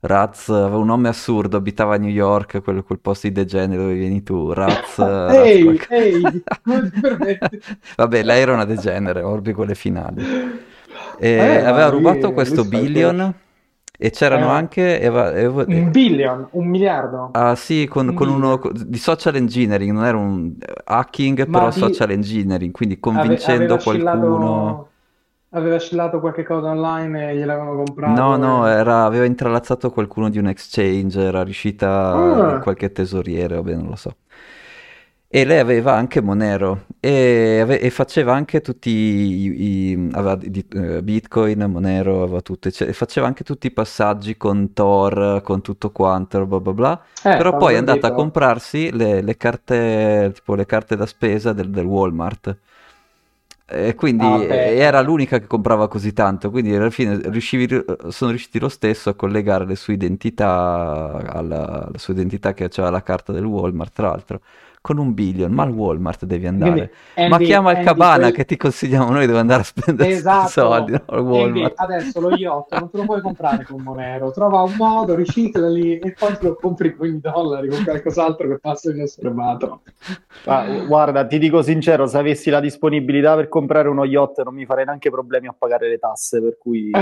Raz aveva un nome assurdo, abitava a New York, quello, quel posto di degenere dove vieni tu. Raz. Ehi, ehi, [LAUGHS] Vabbè, lei era una degenere, orbi quelle finali. E eh, aveva rubato questo billion. E c'erano eh, anche... Eva, Eva, un billion, un miliardo. Ah sì, con, un con uno di social engineering, non era un hacking, Ma però di... social engineering, quindi convincendo Ave, qualcuno aveva scillato qualche cosa online e gliel'avevano comprato. No, no, era, aveva intralazzato qualcuno di un exchange, era riuscita ah. qualche tesoriere, vabbè, non lo so. E lei aveva anche Monero e, ave- e faceva anche tutti i, i aveva di, uh, Bitcoin, Monero, aveva tutte, cioè, faceva anche tutti i passaggi con Tor, con tutto quanto, bla bla bla. Eh, Però poi è andata a comprarsi le, le, carte, tipo le carte da spesa del, del Walmart e quindi ah, okay. era l'unica che comprava così tanto, quindi alla fine riuscivi, sono riusciti lo stesso a collegare le sue identità alla, alla sua identità che aveva la carta del Walmart, tra l'altro, con un billion, ma al Walmart devi andare. Quindi, ma Andy- chiama il Andy, Cabana quel- che ti consigliamo noi dove andare a spendere Esatto. soldi, no? al Andy, Walmart. adesso lo yacht non te lo puoi comprare con Monero, trova un modo, ricicla lì e poi te lo compri con i dollari, con qualcos'altro che passa inosservato. Ah, guarda, ti dico sincero, se avessi la disponibilità per comprare uno yacht non mi farei neanche problemi a pagare le tasse, per cui... [LAUGHS]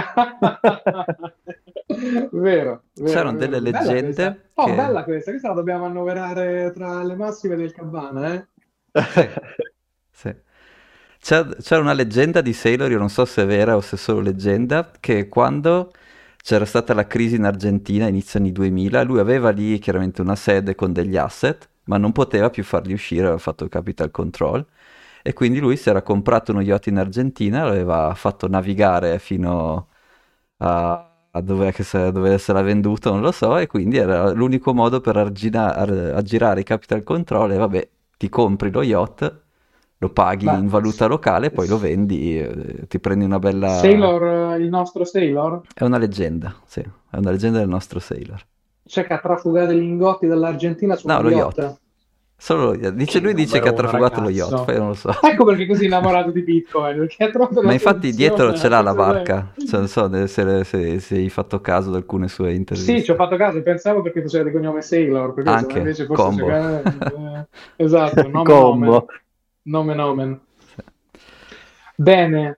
vero, vero, C'erano vero. delle Bella leggende questa. Oh, che- bella questa, questa la dobbiamo annoverare tra le massime del Cabana, eh? [LAUGHS] Sì. C'era, una leggenda di Sailor, io non so se è vera o se è solo leggenda, che quando c'era stata la crisi in Argentina, inizio anni 2000, lui aveva lì chiaramente una sede con degli asset, ma non poteva più farli uscire, aveva fatto capital control, e quindi lui si era comprato uno yacht in Argentina, l'aveva fatto navigare fino a, a dove, che se, dove se l'ha venduto, non lo so, e quindi era l'unico modo per argina- ar- aggirare i capital control, e vabbè, ti compri lo yacht, lo paghi Ma- in valuta locale, poi lo vendi, eh, ti prendi una bella... Sailor, eh, il nostro Sailor, È una leggenda, sì, è una leggenda del nostro Sailor. c'è che ha trafugato i lingotti dall'Argentina su No, lo yacht. yacht. Solo lo. Dice, lui dice che ha trafugato lo ragazzo. yacht, poi non lo so. Ecco perché è così innamorato di Bitcoin, perché ha trovato Ma infatti dietro ce l'ha la queste barca, cioè, non so se, se- se hai fatto caso ad alcune sue interviste. Sì, ci ho fatto caso, pensavo perché faceva di cognome Sailor, perché Anche, invece forse combo. eh, [LAUGHS] esatto, nome Combo. nomen. Nome nomen. Bene,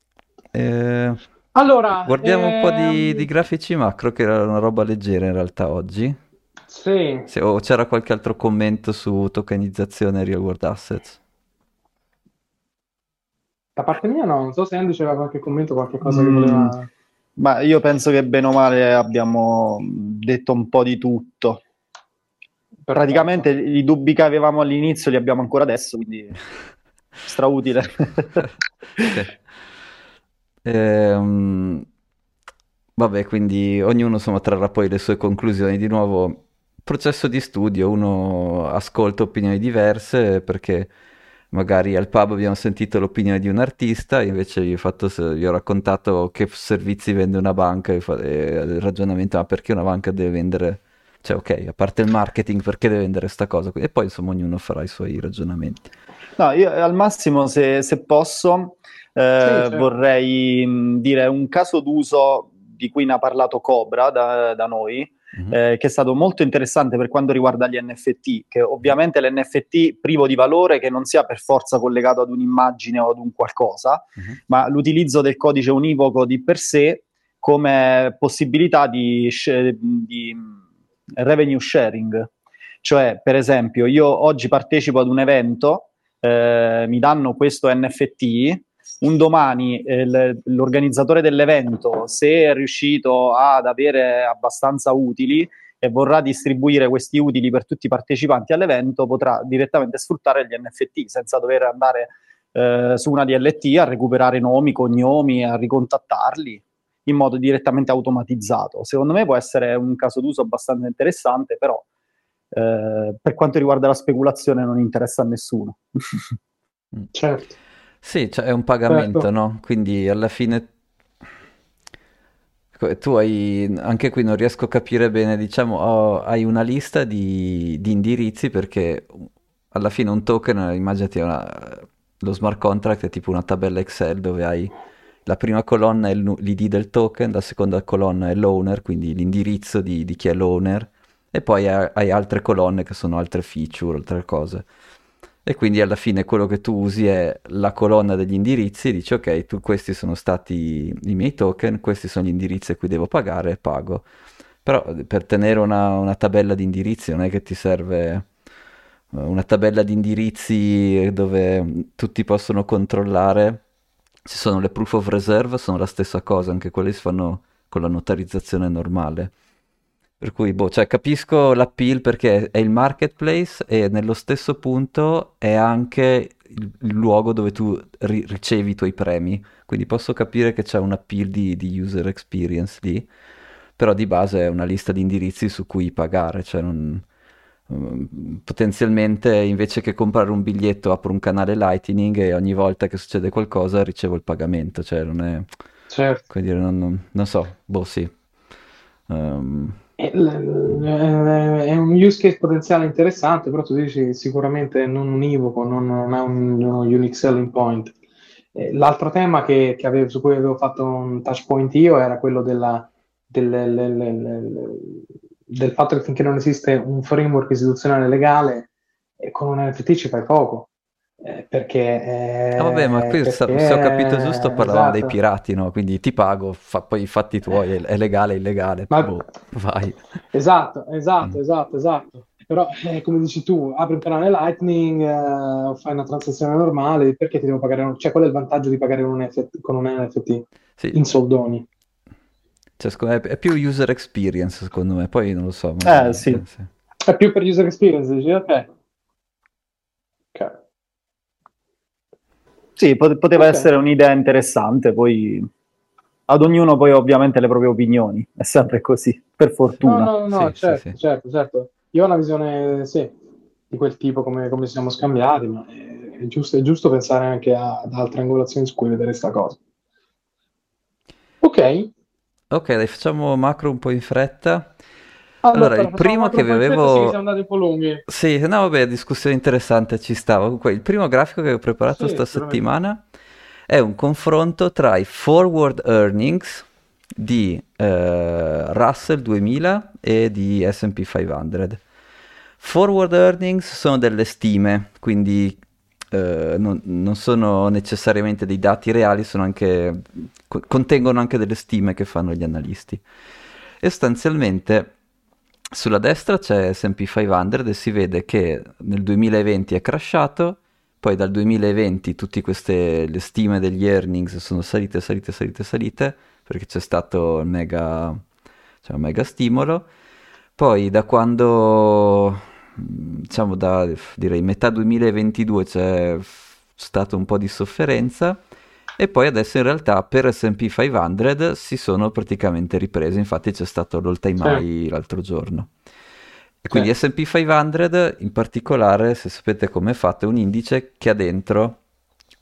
Eh, allora guardiamo un po' di, ehm, di grafici macro, che era una roba leggera in realtà oggi. Sì, Se- o c'era qualche altro commento su tokenizzazione e real world assets? da parte mia no, non so se Andy c'era qualche commento, qualche cosa che Mm. voleva... Ma io penso che bene o male abbiamo detto un po' di tutto. Praticamente i dubbi che avevamo all'inizio li abbiamo ancora adesso, quindi [LAUGHS] strautile. Sì. Ehm, vabbè, quindi ognuno insomma trarrà poi le sue conclusioni. Di nuovo, processo di studio, uno ascolta opinioni diverse perché magari al pub abbiamo sentito l'opinione di un artista, invece io ho, fatto, vi ho raccontato che servizi vende una banca e fa- e il ragionamento, ma perché una banca deve vendere... Cioè, ok, a parte il marketing, perché deve vendere sta cosa? E poi, insomma, ognuno farà i suoi ragionamenti. No, io al massimo, se, se posso, eh, Sì, certo. vorrei mh, dire un caso d'uso di cui ne ha parlato Cobra da, da noi, Mhm. eh, che è stato molto interessante per quanto riguarda gli NFT, che ovviamente l'NFT privo di valore, che non sia per forza collegato ad un'immagine o ad un qualcosa, Mhm. ma l'utilizzo del codice univoco di per sé come possibilità di, di mh, revenue sharing. Cioè, per esempio, io oggi partecipo ad un evento, eh, mi danno questo NFT, un domani eh, l'organizzatore dell'evento, se è riuscito ad avere abbastanza utili e vorrà distribuire questi utili per tutti i partecipanti all'evento, potrà direttamente sfruttare gli NFT senza dover andare eh, su una DLT a recuperare nomi, cognomi, a ricontattarli in modo direttamente automatizzato. Secondo me può essere un caso d'uso abbastanza interessante, però eh, per quanto riguarda la speculazione non interessa a nessuno. [LAUGHS] Certo. Sì, cioè è un pagamento, Certo. no? Quindi alla fine tu hai, anche qui non riesco a capire bene, diciamo, ho- hai una lista di, di indirizzi perché alla fine un token, immaginati una- lo smart contract è tipo una tabella Excel dove hai la prima colonna è l'ID del token, la seconda colonna è l'owner, quindi l'indirizzo di, di chi è l'owner, e poi hai, hai altre colonne che sono altre feature, altre cose. E quindi alla fine quello che tu usi è la colonna degli indirizzi dici ok, tu, questi sono stati i miei token, questi sono gli indirizzi a cui devo pagare e pago. Però eh, per tenere una, una tabella di indirizzi non è che ti serve eh, una tabella di indirizzi dove mm, tutti possono controllare. Ci sono le proof of reserve, sono la stessa cosa, anche quelle si fanno con la notarizzazione normale. Per cui, boh, cioè, capisco l'appeal perché è il marketplace e nello stesso punto è anche il, il luogo dove tu ri- ricevi i tuoi premi. Quindi posso capire che c'è un appeal di, di user experience lì, però di base è una lista di indirizzi su cui pagare, cioè non- mm, potenzialmente invece che comprare un biglietto apro un canale Lightning e ogni volta che succede qualcosa ricevo il pagamento, cioè non è... Certo. Dire, non, non- non so, boh sì. Ehm, È, un use case potenziale interessante, però tu dici sicuramente non univoco, non, non è un, unique selling point. L'altro tema che, che avevo, su cui avevo fatto un touch point io era quello della, del, del, del, fatto che finché non esiste un framework istituzionale legale, con un NFT ci fai poco. Eh, perché, eh, ah, vabbè, ma qui perché, se ho capito giusto parlavamo esatto. dei pirati, no? Quindi ti pago, fa, poi i fatti tuoi, è, è legale, illegale, ma, boh, vai. Esatto, esatto, mm. esatto, esatto. Però, eh, come dici tu, apri un canale Lightning, eh, fai una transazione normale, perché ti devo pagare? Un... Cioè, qual è il vantaggio di pagare un NFT, con un NFT sì. in soldoni? Cioè, me, è più user experience, secondo me, poi non lo so. Eh, sì. sì. È più per user experience, dici, ok. Ok. Sì, pot- poteva okay. essere un'idea interessante, poi ad ognuno poi ovviamente le proprie opinioni, è sempre così, per fortuna. No, no, no, sì, certo, sì, sì. certo, certo. Io ho una visione, sì, di quel tipo come, come siamo scambiati, ma è, è, giusto, è giusto pensare anche a, ad altre angolazioni su cui vedere questa cosa. Ok. Ok, dai, facciamo macro un po' in fretta. Allora, allora il primo che vi avevo... Sì, no, vabbè, discussione interessante, ci stava. Comunque, il primo grafico che ho preparato sì, questa settimana è un confronto tra i forward earnings di eh, Russell 2000 e di S&P 500. Forward earnings sono delle stime, quindi eh, non, non, sono necessariamente dei dati reali, anche, contengono anche delle stime che fanno gli analisti. E sostanzialmente sulla destra c'è S&P 500 e si vede che nel 2020 è crashato, poi dal 2020 tutte queste le stime degli earnings sono salite, salite, salite, salite, perché c'è stato il mega, cioè un mega stimolo. Poi da quando, diciamo da direi metà 2022 c'è stato un po' di sofferenza e poi adesso in realtà per S&P 500 si sono praticamente riprese, infatti c'è stato l'all time high l'altro giorno. E quindi sì. S&P 500 in particolare, se sapete come è fatto, è un indice che ha dentro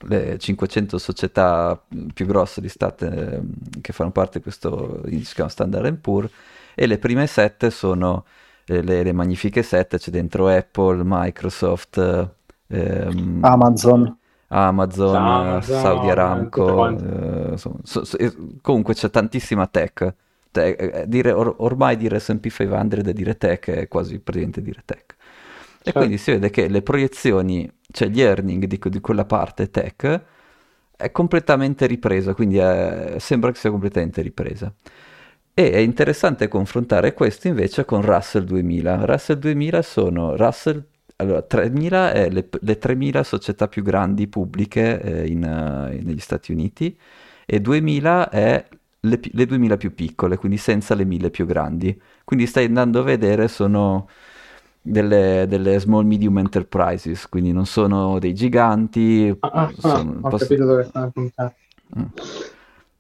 le 500 società più grosse di state che fanno parte di questo indice che è un Standard Poor's e le prime sette sono eh, le, le, magnifiche sette, c'è dentro Apple, Microsoft, ehm, Amazon. Amazon, Amazon Saudi Aramco, eh, so, so, so, comunque c'è tantissima tech. Te- eh, dire, or- ormai dire S&P 500 e dire tech è quasi praticamente dire tech. E certo. quindi si vede che le proiezioni, cioè gli earning di, di quella parte tech, è completamente ripresa, quindi è, sembra che sia completamente ripresa. E è interessante confrontare questo invece con Russell 2000. Russell 2000 sono Russell allora, 3000 è le, le 3000 società più grandi pubbliche eh, in, uh, negli Stati Uniti e 2000 è le, le, 2000 più piccole, quindi senza le 1000 più grandi. Quindi stai andando a vedere, sono delle, delle small medium enterprises, quindi non sono dei giganti. Ah, ah, sono, ah, ho posso... capito dove stanno puntando. Mm.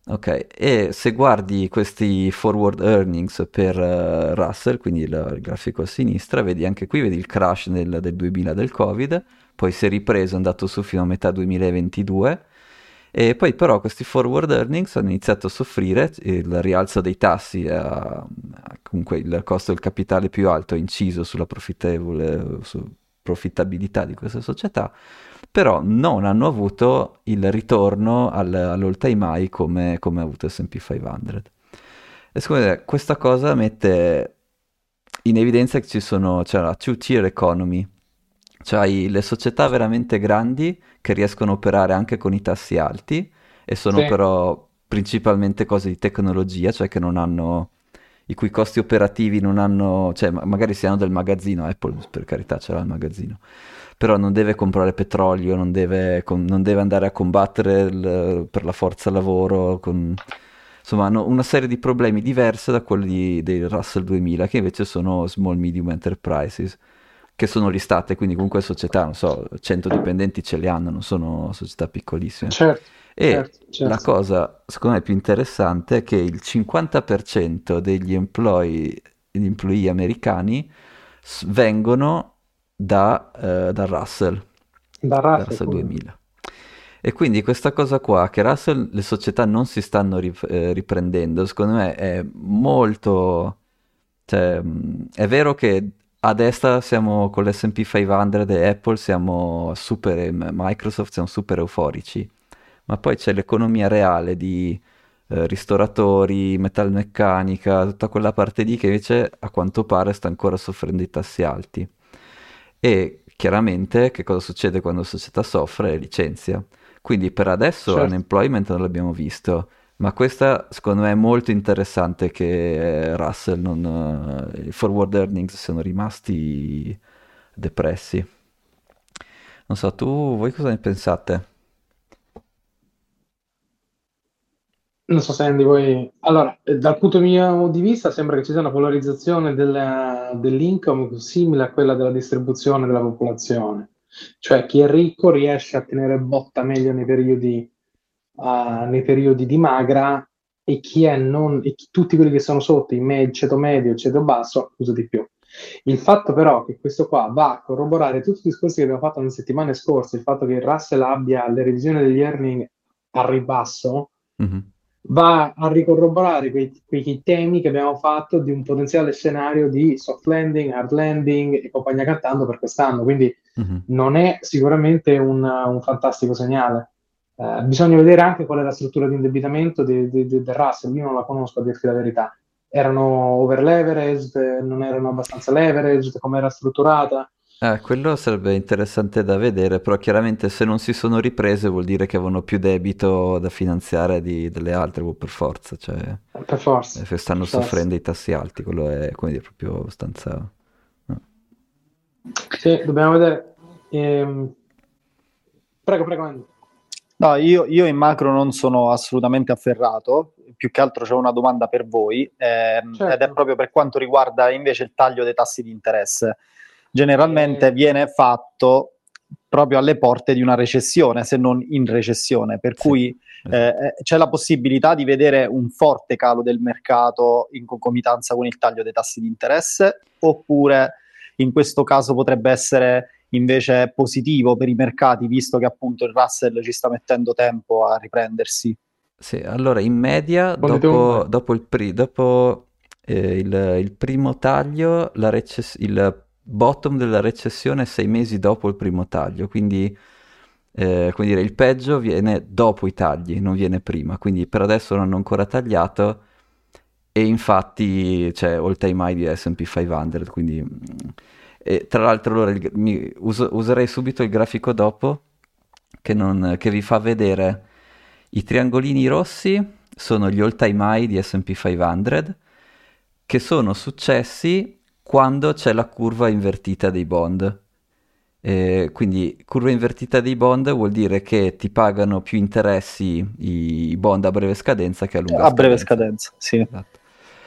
Ok, e se guardi questi forward earnings per uh, Russell, quindi il, il, grafico a sinistra, vedi anche qui, vedi il crash del, del 2000 del Covid, poi si è ripreso, è andato su fino a metà 2022, e poi però questi forward earnings hanno iniziato a soffrire, il rialzo dei tassi, uh, comunque il costo del capitale più alto ha inciso sulla profittabilità di queste società, però non hanno avuto il ritorno al, all'all time high come, come ha avuto S&P 500. E secondo me questa cosa mette in evidenza che ci sono, c'è la two-tier economy, cioè le società veramente grandi che riescono a operare anche con i tassi alti e sono sì. però principalmente cose di tecnologia, cioè che non hanno i cui costi operativi non hanno, cioè magari si hanno del magazzino, Apple per carità ce l'ha il magazzino, però non deve comprare petrolio, non deve, con, non deve andare a combattere il, per la forza lavoro, con, insomma hanno una serie di problemi diversi da quelli dei Russell 2000 che invece sono small medium enterprises che sono listate, quindi comunque società, non so, 100 dipendenti ce li hanno, non sono società piccolissime. Certo. E certo, certo. la cosa, secondo me, più interessante è che il 50% degli employee, employee americani vengono da, eh, da Russell, da Russell, Russell 2000. E quindi questa cosa qua, che Russell le società non si stanno rip- eh, riprendendo, secondo me è molto Cioè, è vero che a destra siamo con l'S&P 500 e Apple siamo super, Microsoft siamo super euforici, ma poi c'è l'economia reale di eh, ristoratori, metalmeccanica, tutta quella parte lì che invece a quanto pare sta ancora soffrendo i tassi alti. E chiaramente che cosa succede quando la società soffre? Licenzia. Quindi per adesso certo. unemployment non l'abbiamo visto, ma questa secondo me è molto interessante che Russell non... i forward earnings siano rimasti depressi. Non so, tu, voi cosa ne pensate? Non so se Andy voi... Allora, eh, dal punto mio di vista sembra che ci sia una polarizzazione della- dell'income simile a quella della distribuzione della popolazione. Cioè chi è ricco riesce a tenere botta meglio nei periodi, uh, nei periodi di magra e chi è non... e chi- tutti quelli che sono sotto, in me- ceto medio, ceto basso, usa di più. Il fatto però che questo qua va a corroborare tutti i discorsi che abbiamo fatto nelle settimane scorse, il fatto che il Russell abbia le revisioni degli earning a ribasso, Mhm va a ricorroborare quei, quei, temi che abbiamo fatto di un potenziale scenario di soft landing, hard landing e compagnia cantando per quest'anno. Quindi uh-huh. non è sicuramente un, un fantastico segnale. Eh, bisogna vedere anche qual è la struttura di indebitamento del de, de, de Russell. Io non la conosco a dirti la verità. Erano over leveraged, non erano abbastanza leveraged, come era strutturata. Eh, quello sarebbe interessante da vedere, però chiaramente se non si sono riprese vuol dire che avevano più debito da finanziare di, delle altre, boh, per forza, cioè, per forza. Eh, stanno per soffrendo forza. i tassi alti, quello è come dire, proprio abbastanza... No. Sì, dobbiamo vedere. Ehm... Prego, prego Andy. No, io, io, in macro non sono assolutamente afferrato, più che altro c'è una domanda per voi, ehm, certo. ed è proprio per quanto riguarda invece il taglio dei tassi di interesse generalmente viene fatto proprio alle porte di una recessione, se non in recessione, per sì. cui eh, eh, c'è la possibilità di vedere un forte calo del mercato in concomitanza con il taglio dei tassi di interesse, oppure in questo caso potrebbe essere invece positivo per i mercati, visto che appunto il Russell ci sta mettendo tempo a riprendersi. Sì, allora in media, dopo, dopo, il, pri- dopo eh, il, il, primo taglio, la recess- il bottom della recessione sei mesi dopo il primo taglio, quindi eh, come dire, il peggio viene dopo i tagli, non viene prima, quindi per adesso non hanno ancora tagliato e infatti c'è all time high di S&P 500, quindi... Mm, e tra l'altro allora il, mi, uso, userei subito il grafico dopo che, non, che vi fa vedere i triangolini rossi sono gli all time high di S&P 500 che sono successi quando c'è la curva invertita dei bond. Eh, quindi curva invertita dei bond vuol dire che ti pagano più interessi i bond a breve scadenza che a lunga a scadenza. A breve scadenza, sì. Esatto.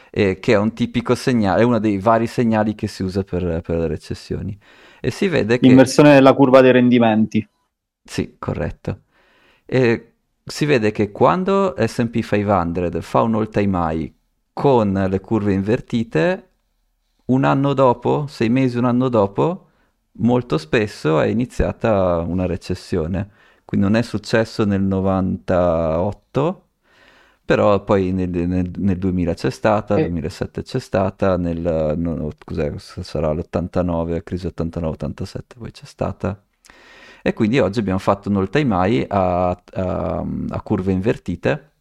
Eh, che è un tipico segnale, è uno dei vari segnali che si usa per, per le recessioni. E si vede che... L'inversione della curva dei rendimenti. Sì, corretto. E si vede che quando S&P 500 fa un all time high con le curve invertite un anno dopo, sei mesi, un anno dopo, molto spesso è iniziata una recessione. Quindi non è successo nel 98, però poi nel, nel, nel 2000 c'è stata, nel 2007 c'è stata, nel no, cos'è, sarà l'89, crisi 89-87 poi c'è stata. E quindi oggi abbiamo fatto un all time high a, a, a curve invertite.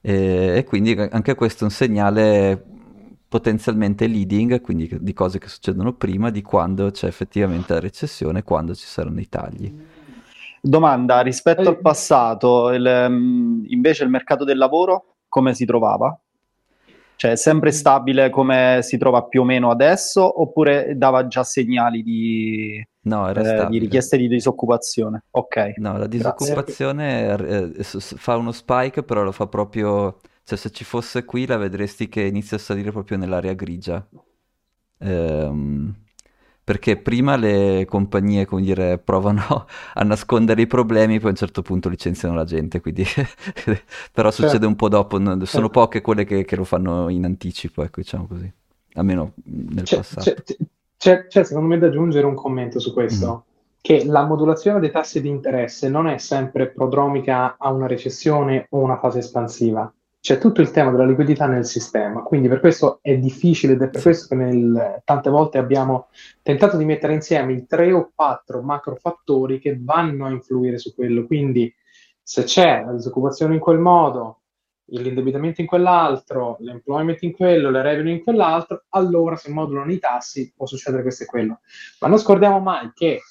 E, e, quindi anche questo è un segnale potenzialmente leading, quindi di cose che succedono prima di quando c'è effettivamente la recessione, quando ci saranno i tagli. Domanda, rispetto al passato, il, mm, invece il mercato del lavoro come si trovava? Cioè è sempre stabile come si trova più o meno adesso oppure dava già segnali di, no, eh, di richieste di disoccupazione? Ok. No, la disoccupazione eh, fa uno spike, però lo fa proprio cioè, se ci fosse qui la vedresti che inizia a salire proprio nell'area grigia. Ehm, perché prima le compagnie, come dire, provano [LAUGHS] a nascondere i problemi, poi a un certo punto licenziano la gente, quindi... [LAUGHS] però succede certo. un po' dopo, sono certo. poche quelle che, che, lo fanno in anticipo, ecco, diciamo così, almeno nel c'è, passato. C'è, c'è, c'è, secondo me da aggiungere un commento su questo, mm. che la modulazione dei tassi di interesse non è sempre prodromica a una recessione o una fase espansiva c'è tutto il tema della liquidità nel sistema, quindi per questo è difficile ed è per questo che nel, tante volte abbiamo tentato di mettere insieme i tre o quattro macro fattori che vanno a influire su quello. Quindi se c'è la disoccupazione in quel modo, l'indebitamento in quell'altro, l'employment in quello, le revenue in quell'altro, allora se modulano i tassi può succedere questo e quello. Ma non scordiamo mai che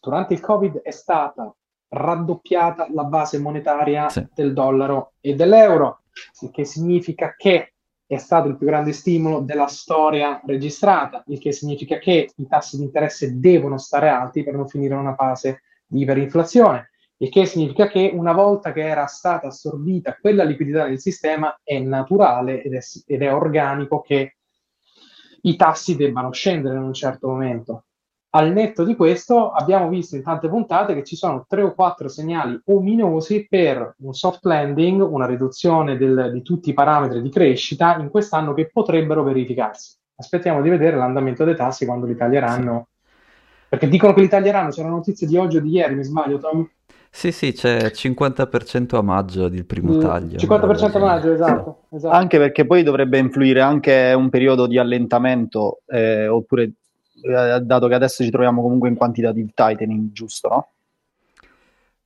durante il Covid è stata raddoppiata la base monetaria sì. del dollaro e dell'euro il che significa che è stato il più grande stimolo della storia registrata, il che significa che i tassi di interesse devono stare alti per non finire in una fase di iperinflazione, il che significa che una volta che era stata assorbita quella liquidità del sistema è naturale ed è, ed è organico che i tassi debbano scendere in un certo momento. Al netto di questo abbiamo visto in tante puntate che ci sono tre o quattro segnali ominosi per un soft landing, una riduzione del, di tutti i parametri di crescita in quest'anno che potrebbero verificarsi. Aspettiamo di vedere l'andamento dei tassi quando li taglieranno. Perché dicono che li taglieranno, c'è una notizia di oggi o di ieri, mi sbaglio Tom? Sì, sì, c'è 50% a maggio del primo mm, taglio. 50% a maggio, esatto, esatto, Anche perché poi dovrebbe influire anche un periodo di allentamento eh, oppure dato che adesso ci troviamo comunque in quantitative tightening, giusto, no?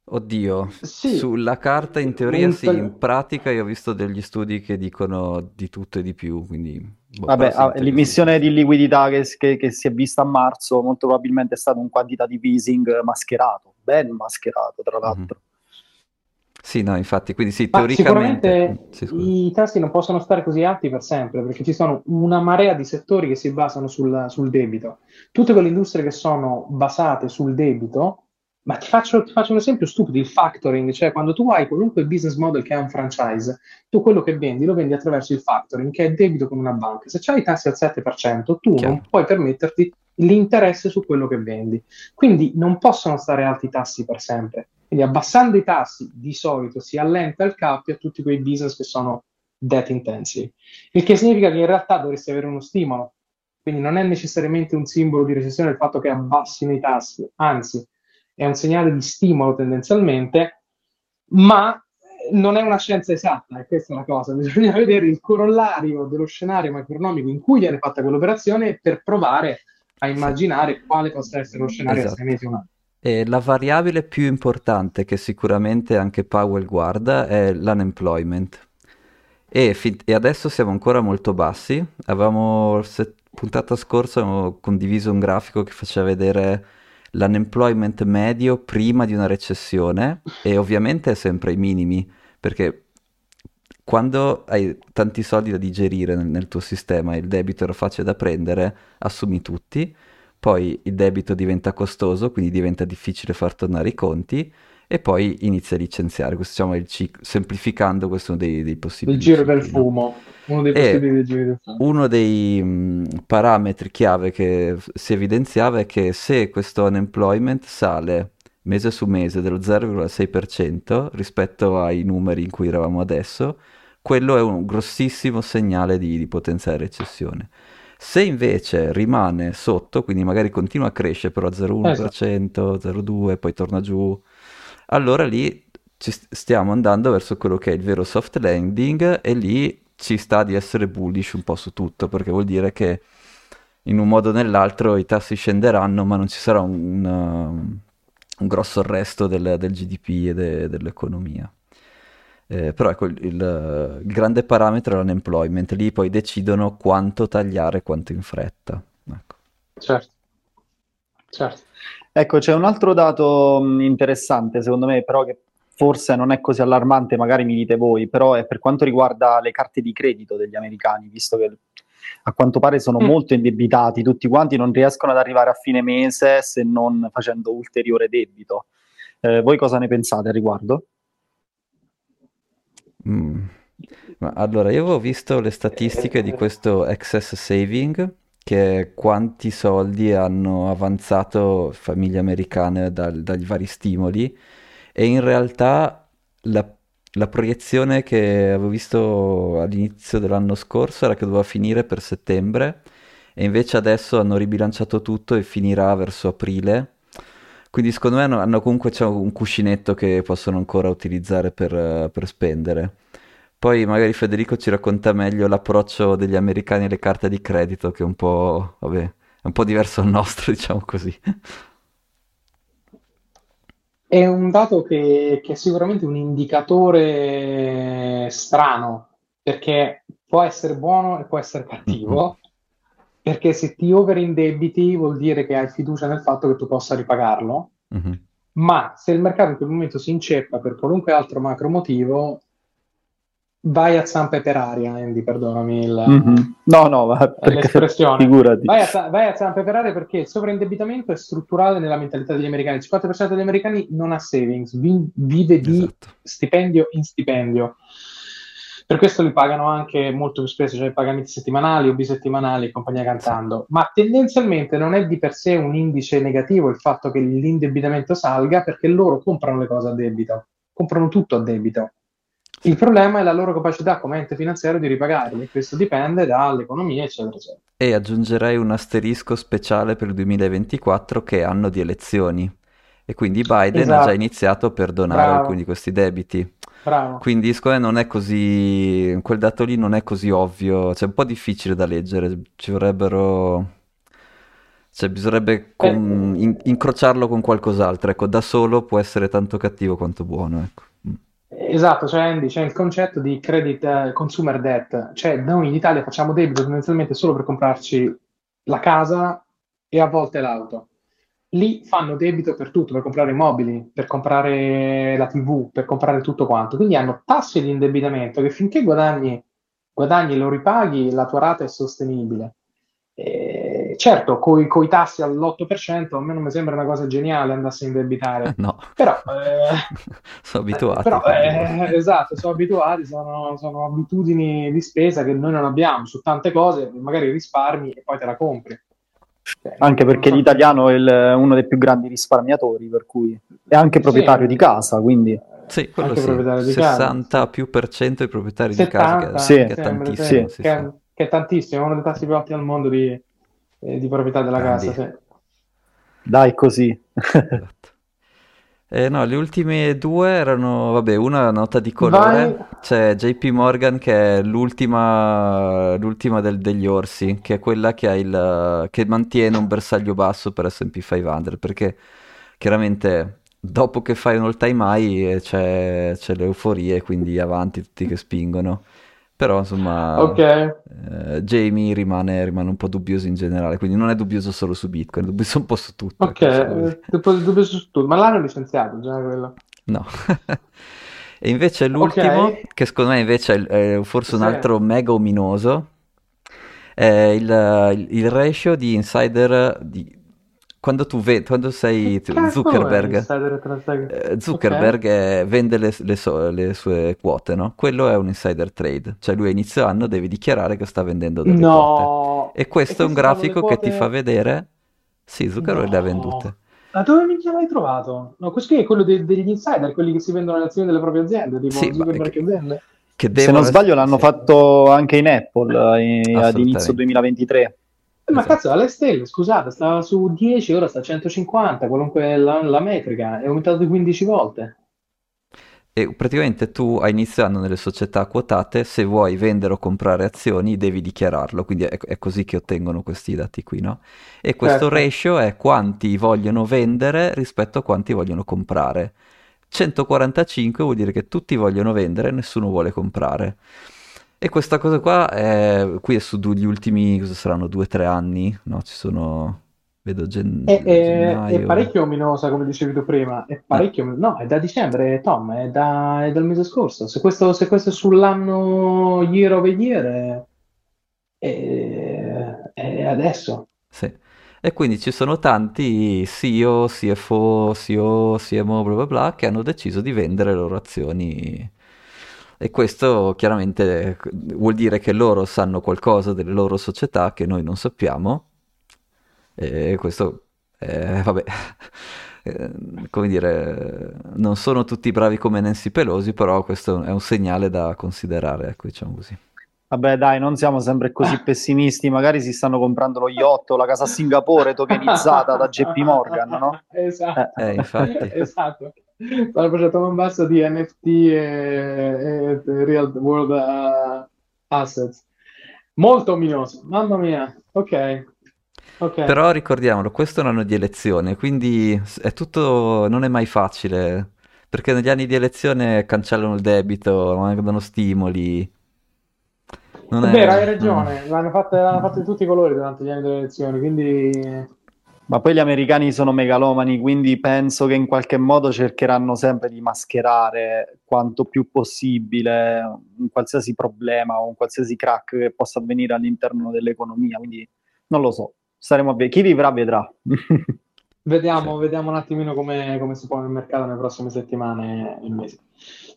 Oddio, sì. sulla carta in teoria sì, in pratica io ho visto degli studi che dicono di tutto e di più, quindi... Boh, Vabbè, ah, l'emissione di liquidità che, che, che, si è vista a marzo molto probabilmente è stato un quantitative easing mascherato, ben mascherato tra l'altro. Mm-hmm. Sì, no, infatti, quindi sì, teoricamente... Sicuramente sì, i tassi non possono stare così alti per sempre, perché ci sono una marea di settori che si basano sul, sul debito. Tutte quelle industrie che sono basate sul debito, ma ti faccio, ti faccio, un esempio stupido, il factoring, cioè quando tu hai qualunque business model che ha un franchise, tu quello che vendi lo vendi attraverso il factoring, che è debito con una banca. Se hai i tassi al 7%, tu Chiaro. non puoi permetterti l'interesse su quello che vendi. Quindi non possono stare alti i tassi per sempre. Quindi abbassando i tassi di solito si allenta il cappio a tutti quei business che sono debt intensive, il che significa che in realtà dovresti avere uno stimolo. Quindi non è necessariamente un simbolo di recessione il fatto che abbassino i tassi, anzi è un segnale di stimolo tendenzialmente, ma non è una scienza esatta, e questa è la cosa, [LAUGHS] bisogna vedere il corollario dello scenario macroeconomico in cui viene fatta quell'operazione per provare a immaginare quale possa essere lo scenario esatto. a sei mesi o un anno. E la variabile più importante che sicuramente anche Powell guarda è l'unemployment. E, fi- e adesso siamo ancora molto bassi. Avevamo, se- puntata scorsa, abbiamo condiviso un grafico che faceva vedere l'unemployment medio prima di una recessione e ovviamente è sempre ai minimi, perché quando hai tanti soldi da digerire nel, nel tuo sistema e il debito era facile da prendere, assumi tutti poi il debito diventa costoso, quindi diventa difficile far tornare i conti e poi inizia a licenziare. Questo diciamo, è il ciclo, semplificando, questo è uno dei, dei possibili. Il giro del fumo. Uno dei possibili giri del fumo. Uno dei mh, parametri chiave che si evidenziava è che se questo unemployment sale mese su mese dello 0,6% rispetto ai numeri in cui eravamo adesso, quello è un grossissimo segnale di, di potenziale recessione. Se invece rimane sotto, quindi magari continua a crescere però a 0,1%, esatto. 0,2%, poi torna giù, allora lì ci stiamo andando verso quello che è il vero soft landing e lì ci sta di essere bullish un po' su tutto, perché vuol dire che in un modo o nell'altro i tassi scenderanno, ma non ci sarà un, un, un grosso arresto del, del GDP e de, dell'economia. Eh, però ecco, il, il, il, grande parametro è l'unemployment, lì poi decidono quanto tagliare, quanto in fretta. Ecco. Certo. certo. Ecco, c'è un altro dato interessante, secondo me, però che forse non è così allarmante, magari mi dite voi, però è per quanto riguarda le carte di credito degli americani, visto che a quanto pare sono mm. molto indebitati, tutti quanti non riescono ad arrivare a fine mese se non facendo ulteriore debito. Eh, voi cosa ne pensate a riguardo? Mm. Allora, io avevo visto le statistiche di questo excess saving, che è quanti soldi hanno avanzato famiglie americane dal- dagli vari stimoli, e in realtà la, la proiezione che avevo visto all'inizio dell'anno scorso era che doveva finire per settembre, e invece adesso hanno ribilanciato tutto e finirà verso aprile. Quindi secondo me hanno, hanno comunque c'è un cuscinetto che possono ancora utilizzare per, per spendere. Poi magari Federico ci racconta meglio l'approccio degli americani alle carte di credito, che è un po', vabbè, è un po' diverso dal nostro, [LAUGHS] diciamo così. È un dato che, che è sicuramente un indicatore strano, perché può essere buono e può essere cattivo. [LAUGHS] perché se ti over indebiti vuol dire che hai fiducia nel fatto che tu possa ripagarlo, mm-hmm. ma se il mercato in quel momento si inceppa per qualunque altro macro motivo, vai a zampe per aria, Andy, perdonami il, mm-hmm. no, no, va, l'espressione. Figurati. Vai a, vai a zampe per aria perché il sovraindebitamento è strutturale nella mentalità degli americani. Il 50% degli americani non ha savings, vi, vive di esatto. stipendio in stipendio. Per questo li pagano anche molto più spesso, cioè pagamenti settimanali o bisettimanali e compagnia cantando. Ma tendenzialmente non è di per sé un indice negativo il fatto che l'indebitamento salga perché loro comprano le cose a debito, comprano tutto a debito il problema è la loro capacità come ente finanziario di ripagarli, questo dipende dall'economia, eccetera, eccetera. E aggiungerei un asterisco speciale per il 2024 che è anno di elezioni. E quindi Biden esatto. ha già esatto. iniziato a perdonare Bravo. alcuni di questi debiti. Bravo. Quindi secondo me non è così, quel dato lì non è così ovvio, cioè è un po' difficile da leggere, ci vorrebbero, cioè bisognerebbe con... Eh. in- incrociarlo con qualcos'altro, ecco, da solo può essere tanto cattivo quanto buono, ecco. Esatto, cioè Andy, c'è il concetto di credit uh, consumer debt, cioè noi in Italia facciamo debito tendenzialmente solo per comprarci la casa e a volte l'auto. Lì fanno debito per tutto, per comprare i mobili, per comprare la TV, per comprare tutto quanto. Quindi hanno tassi di indebitamento che finché guadagni, guadagni e lo ripaghi, la tua rata è sostenibile. Eh, certo, con i tassi all'8% a me non mi sembra una cosa geniale andarsi a indebitare. [LAUGHS] No. Però, [LAUGHS] eh, sono abituati. Però, eh, [LAUGHS] esatto, sono abituati, sono, sono, abitudini di spesa che noi non abbiamo su tante cose, magari risparmi e poi te la compri. Cioè, anche perché so. l'italiano è il, uno dei più grandi risparmiatori, per cui è anche proprietario sì. di casa, quindi... Sì, quello sì. 60 casa. più per cento dei proprietari 70, di casa, che, sì, che è tantissimo. Sì, che, che è tantissimo, è uno dei tassi più alti al mondo di, eh, di proprietà della Grandi. casa. Sì. Dai, così. esatto. Eh, no, le ultime due erano, vabbè, una nota di colore, Vai. c'è JP Morgan che è l'ultima, l'ultima del, degli orsi, che è quella che, il, che mantiene un bersaglio basso per S&P 500, perché chiaramente dopo che fai un all time high eh, c'è, c'è l'euforia e quindi avanti tutti che spingono. Però insomma, okay. eh, Jamie rimane, rimane, un po' dubbioso in generale, quindi non è dubbioso solo su Bitcoin, è dubbioso un po' su tutto. Ok, è dubbioso su tutto, ma l'hanno licenziato già quello. No. [LAUGHS] e invece l'ultimo, okay. che secondo me invece è, forse un altro mega ominoso, è il, il ratio di insider di, quando tu vedi, quando sei Zuckerberg, eh, Zuckerberg okay. vende le, le, so, le, sue quote, no? Quello è un insider trade, cioè lui a inizio anno deve dichiarare che sta vendendo delle no. quote. E questo e è un grafico quote... che ti fa vedere, sì, Zuckerberg no. le ha vendute. Ma dove minchia l'hai trovato? No, questo è quello de- degli insider, quelli che si vendono le azioni delle proprie aziende, tipo sì, Zuckerberg che, che vende. Se non sbaglio l'hanno sì. fatto anche in Apple eh, ad inizio 2023. Ma esatto. cazzo, alle stelle, scusate, stava su 10, ora sta a 150, qualunque la, la metrica, è aumentato di 15 volte. E praticamente tu anno nelle società quotate, se vuoi vendere o comprare azioni, devi dichiararlo, quindi è, è così che ottengono questi dati qui, no? E questo certo. ratio è quanti vogliono vendere rispetto a quanti vogliono comprare. 145 vuol dire che tutti vogliono vendere e nessuno vuole comprare. E questa cosa qua è, qui è su gli ultimi, cosa saranno, due o tre anni, no? Ci sono, vedo gen- è, gennaio. È parecchio ominosa, come dicevi tu prima, è parecchio, eh. no, è da dicembre, Tom, è, da, è dal mese scorso. Se questo, se questo è sull'anno year over year, è, è adesso. Sì. E quindi ci sono tanti CEO, CFO, CEO, CMO, bla bla bla, che hanno deciso di vendere le loro azioni e questo chiaramente vuol dire che loro sanno qualcosa delle loro società che noi non sappiamo e questo, eh, vabbè, [LAUGHS] eh, come dire, non sono tutti bravi come Nancy Pelosi, però questo è un segnale da considerare, ecco, diciamo così. Vabbè, dai, non siamo sempre così [LAUGHS] pessimisti. Magari si stanno comprando lo yacht o la casa a Singapore tokenizzata da JP Morgan, no? [LAUGHS] Esatto. Eh, infatti. esatto. Stanno facendo un basso di NFT e, e Real World uh, Assets. Molto ominoso, mamma mia. Ok. Ok. Però ricordiamolo, questo è un anno di elezione, quindi è tutto, non è mai facile, perché negli anni di elezione cancellano il debito, mandano stimoli. Non è... vero, hai mm. ragione, l'hanno fatta, l'hanno fatta di tutti i colori durante gli anni delle elezioni, quindi Ma poi gli americani sono megalomani, quindi penso che in qualche modo cercheranno sempre di mascherare quanto più possibile un qualsiasi problema o un qualsiasi crack che possa avvenire all'interno dell'economia. Quindi non lo so, staremo a vedere. Chi vivrà vedrà. [LAUGHS] vediamo, vediamo un attimino come, come si pone il mercato nelle prossime settimane e mesi.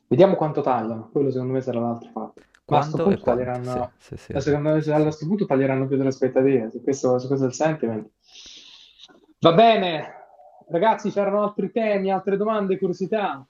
Vediamo quanto tagliano, quello secondo me sarà l'altro fatto. Ma a e punto taglieranno, Sì, sì, sì. secondo me a questo punto taglieranno più delle aspettative, su questo, su questo è il sentiment. Va bene, ragazzi, c'erano altri temi, altre domande, curiosità?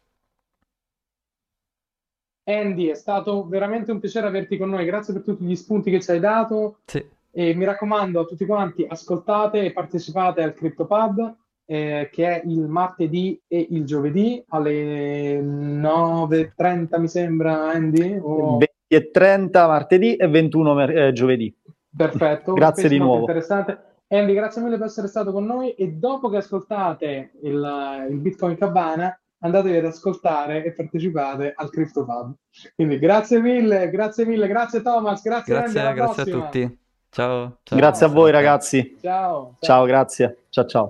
Andy, è stato veramente un piacere averti con noi, grazie per tutti gli spunti che ci hai dato Sì. e mi raccomando a tutti quanti, ascoltate e partecipate al CryptoPub eh, che è il martedì e il giovedì alle 9.30 mi sembra, Andy? O- 20 e 30 martedì e 21 mer- eh, giovedì. Perfetto, Grazie di nuovo. interessante. Andy, grazie mille per essere stato con noi e dopo che ascoltate il, il Bitcoin Cabana andatevi ad ascoltare e partecipate al CryptoPub. Quindi grazie mille, grazie mille, grazie Thomas, grazie Andy, Grazie, alla grazie a tutti. Ciao. ciao. Grazie a voi Ciao. ragazzi. Ciao. Ciao, grazie. Ciao ciao.